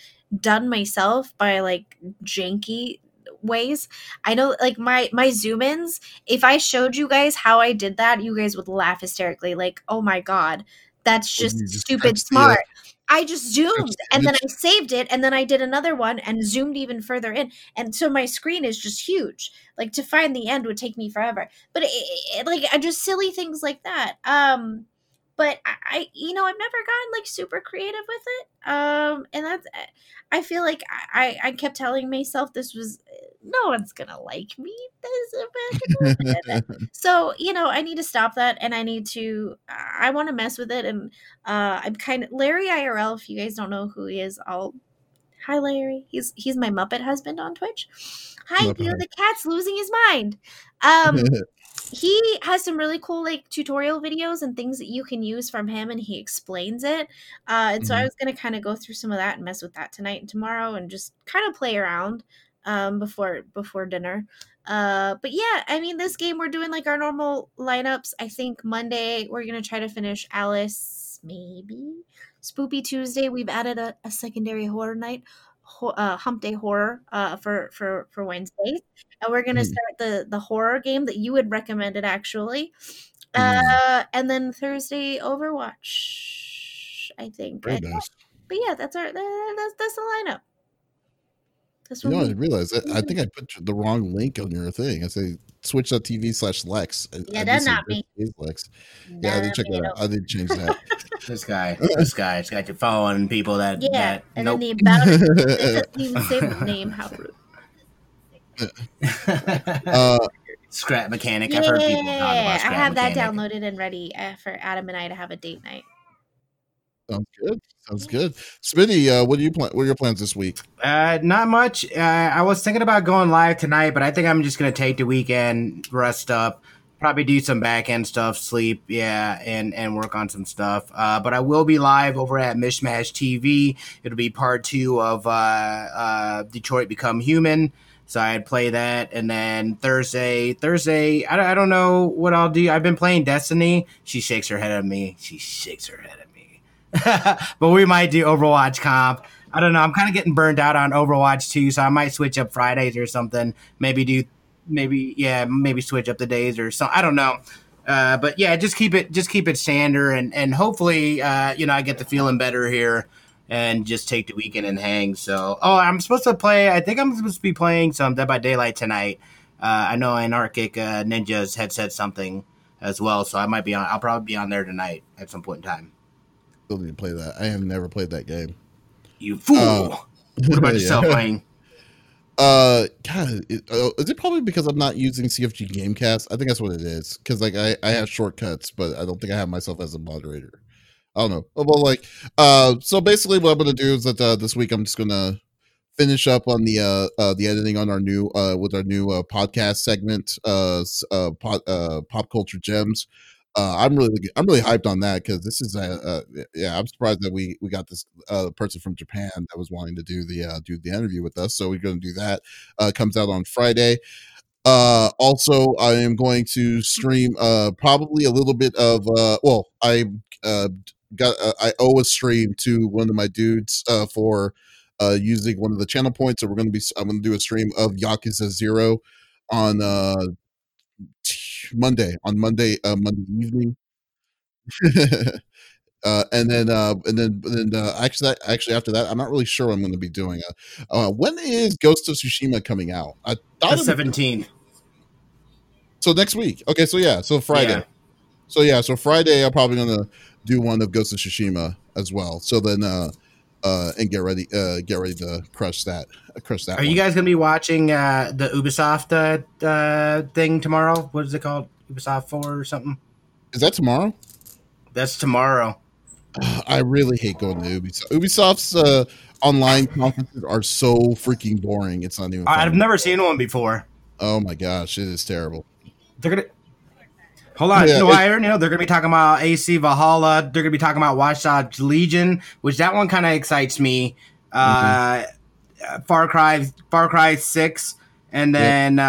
done myself by like janky ways. I know like my my zoom ins, if I showed you guys how I did that, you guys would laugh hysterically like, "Oh my god, that's just, just stupid smart." I just zoomed and then I saved it and then I did another one and zoomed even further in. And so my screen is just huge. Like to find the end would take me forever. But it, it, like I just silly things like that. Um but I, I, you know, I've never gotten like super creative with it. Um, and that's, I feel like I, I kept telling myself this was no one's gonna like me. so you know, I need to stop that, and I need to. I want to mess with it, and uh, I'm kind of Larry IRL. If you guys don't know who he is, I'll. Hi, Larry. He's he's my Muppet husband on Twitch. Hi, you the cat's losing his mind. Um, he has some really cool like tutorial videos and things that you can use from him, and he explains it. Uh, and so mm-hmm. I was gonna kind of go through some of that and mess with that tonight and tomorrow, and just kind of play around um, before before dinner. Uh, but yeah, I mean, this game we're doing like our normal lineups. I think Monday we're gonna try to finish Alice, maybe Spoopy Tuesday. We've added a, a secondary horror night, uh, Hump Day horror uh, for for for Wednesday, and we're gonna mm. start the the horror game that you had recommended actually. Mm. Uh, and then Thursday Overwatch, I think. Very nice. But yeah, that's our that's that's the lineup. That's you know, I realized that. I think I put the wrong link on your thing. I say twitch.tv slash Lex. Yeah, that's not me. Lex. Yeah, I didn't check that out. I didn't change that. this guy, this guy, has got your phone people that. Yeah, that, and nope. then the about it doesn't even say the name. How rude. uh, scrap mechanic. Yeah, I've heard people talk about scrap I have mechanic. that downloaded and ready uh, for Adam and I to have a date night. Sounds good. Sounds good. Smitty, uh, what do you plan? What are your plans this week? Uh, not much. Uh, I was thinking about going live tonight, but I think I'm just gonna take the weekend, rest up, probably do some back end stuff, sleep, yeah, and and work on some stuff. Uh, but I will be live over at Mishmash TV. It'll be part two of uh, uh, Detroit Become Human. So I'd play that, and then Thursday, Thursday, I, I don't know what I'll do. I've been playing Destiny. She shakes her head at me. She shakes her head at me. but we might do Overwatch comp. I don't know. I'm kind of getting burned out on Overwatch too, so I might switch up Fridays or something. Maybe do, maybe yeah, maybe switch up the days or something. I don't know. Uh, but yeah, just keep it just keep it standard, and and hopefully, uh, you know, I get the feeling better here, and just take the weekend and hang. So, oh, I'm supposed to play. I think I'm supposed to be playing some Dead by Daylight tonight. Uh, I know Anarchic uh, Ninjas had said something as well, so I might be on. I'll probably be on there tonight at some point in time still need to play that. I have never played that game. You fool! Uh, what about yourself, Wayne? Uh, God, uh, is it probably because I'm not using CFG Gamecast? I think that's what it is. Because like I, I have shortcuts, but I don't think I have myself as a moderator. I don't know. Well, like, uh, so basically, what I'm gonna do is that uh, this week I'm just gonna finish up on the uh, uh the editing on our new uh with our new uh podcast segment uh uh pop, uh pop culture gems uh, I'm really I'm really hyped on that because this is a, yeah I'm surprised that we we got this uh, person from Japan that was wanting to do the uh, do the interview with us so we're going to do that uh, comes out on Friday. Uh also I am going to stream uh probably a little bit of well I got I owe a stream to one of my dudes for using one of the channel points so we're going to be I'm going to do a stream of Yakuza 0 on uh Monday on Monday uh, Monday evening. uh, and then uh, and then then uh, actually that, actually after that I'm not really sure what I'm going to be doing. Uh, uh, when is Ghost of Tsushima coming out? I the seventeenth. So next week. Okay, so yeah, so Friday. Yeah. So yeah, so Friday I'm probably going to do one of Ghost of Tsushima as well. So then uh and get ready uh, get ready to crush that crush that. Are one. you guys gonna be watching uh, the Ubisoft uh, uh, thing tomorrow? What is it called? Ubisoft Four or something? Is that tomorrow? That's tomorrow. I really hate going to Ubisoft. Ubisoft's uh, online conferences are so freaking boring. It's not even. I've never seen one before. Oh my gosh, it is terrible. They're gonna Hold on, yeah, you know, I you know they're gonna be talking about AC Valhalla. They're gonna be talking about Watch Dogs Legion, which that one kind of excites me. Uh, mm-hmm. Far Cry, Far Cry Six, and then uh,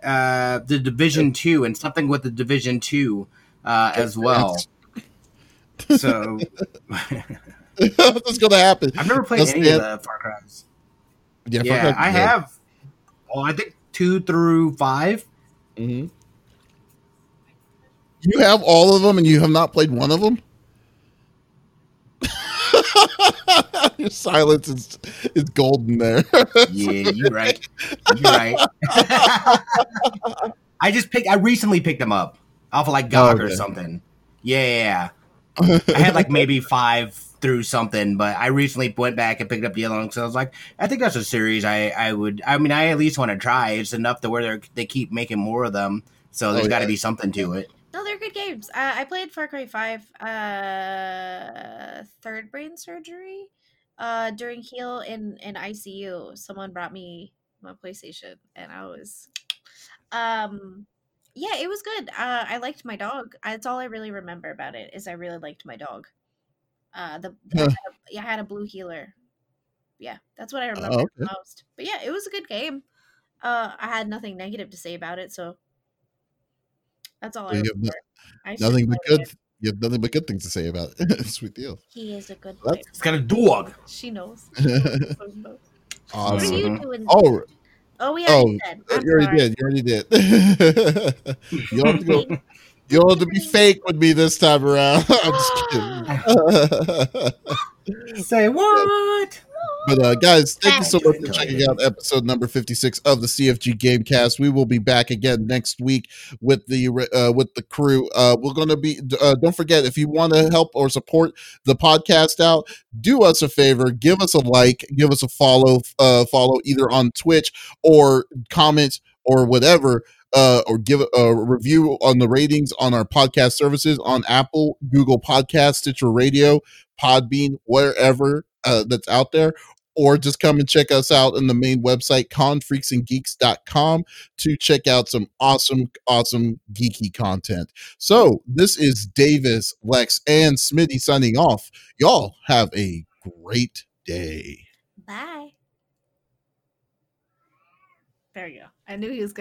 uh, the Division Two, and something with the Division Two uh, as well. so what's gonna happen? I've never played Let's any of the Far Cries. Yeah, yeah I have. Well, I think two through 5 mm-hmm. You have all of them, and you have not played one of them. Your silence is is golden there. yeah, you're right. You're right. I just picked. I recently picked them up off of like GOG oh, okay. or something. Yeah, I had like maybe five through something, but I recently went back and picked up the other one because I was like, I think that's a series I I would. I mean, I at least want to try. It's enough to where they they keep making more of them, so there's Oh, got to yeah. be something to it. No, they're good games. Uh, I played Far Cry Five, uh, third brain surgery, uh, during heal in in ICU. Someone brought me my PlayStation, and I was, um, yeah, it was good. Uh, I liked my dog. That's all I really remember about it is I really liked my dog. Uh, the I Huh. had a, I had a blue heeler. Yeah, that's what I remember okay. the most. But yeah, it was a good game. Uh, I had nothing negative to say about it, so that's all I So you have no- I nothing but good. it. You have nothing but good things to say about it. Sweet deal. He is a good Well, player. It's got a dog. She knows. She knows what I'm talking about. What are Awesome. you doing? Oh, Oh, we oh, already said. uh, I'm you already did. You already did. you don't have to go. You don't have to be fake with me this time around. I'm just kidding. Say what? But uh, guys, thank you so much for checking out episode number fifty-six of the CFG Gamecast. We will be back again next week with the uh, with the crew. Uh, we're going to be. Uh, don't forget if you want to help or support the podcast out, do us a favor, give us a like, give us a follow, uh, follow either on Twitch or comment or whatever. Uh, or give a review on the ratings on our podcast services on Apple, Google Podcast, Stitcher Radio, Podbean, wherever uh, that's out there or just come and check us out in the main website confreaksandgeeks.com to check out some awesome awesome geeky content so this is davies lex and smitty signing off y'all have a great day Bye. There you go. I knew he was gonna.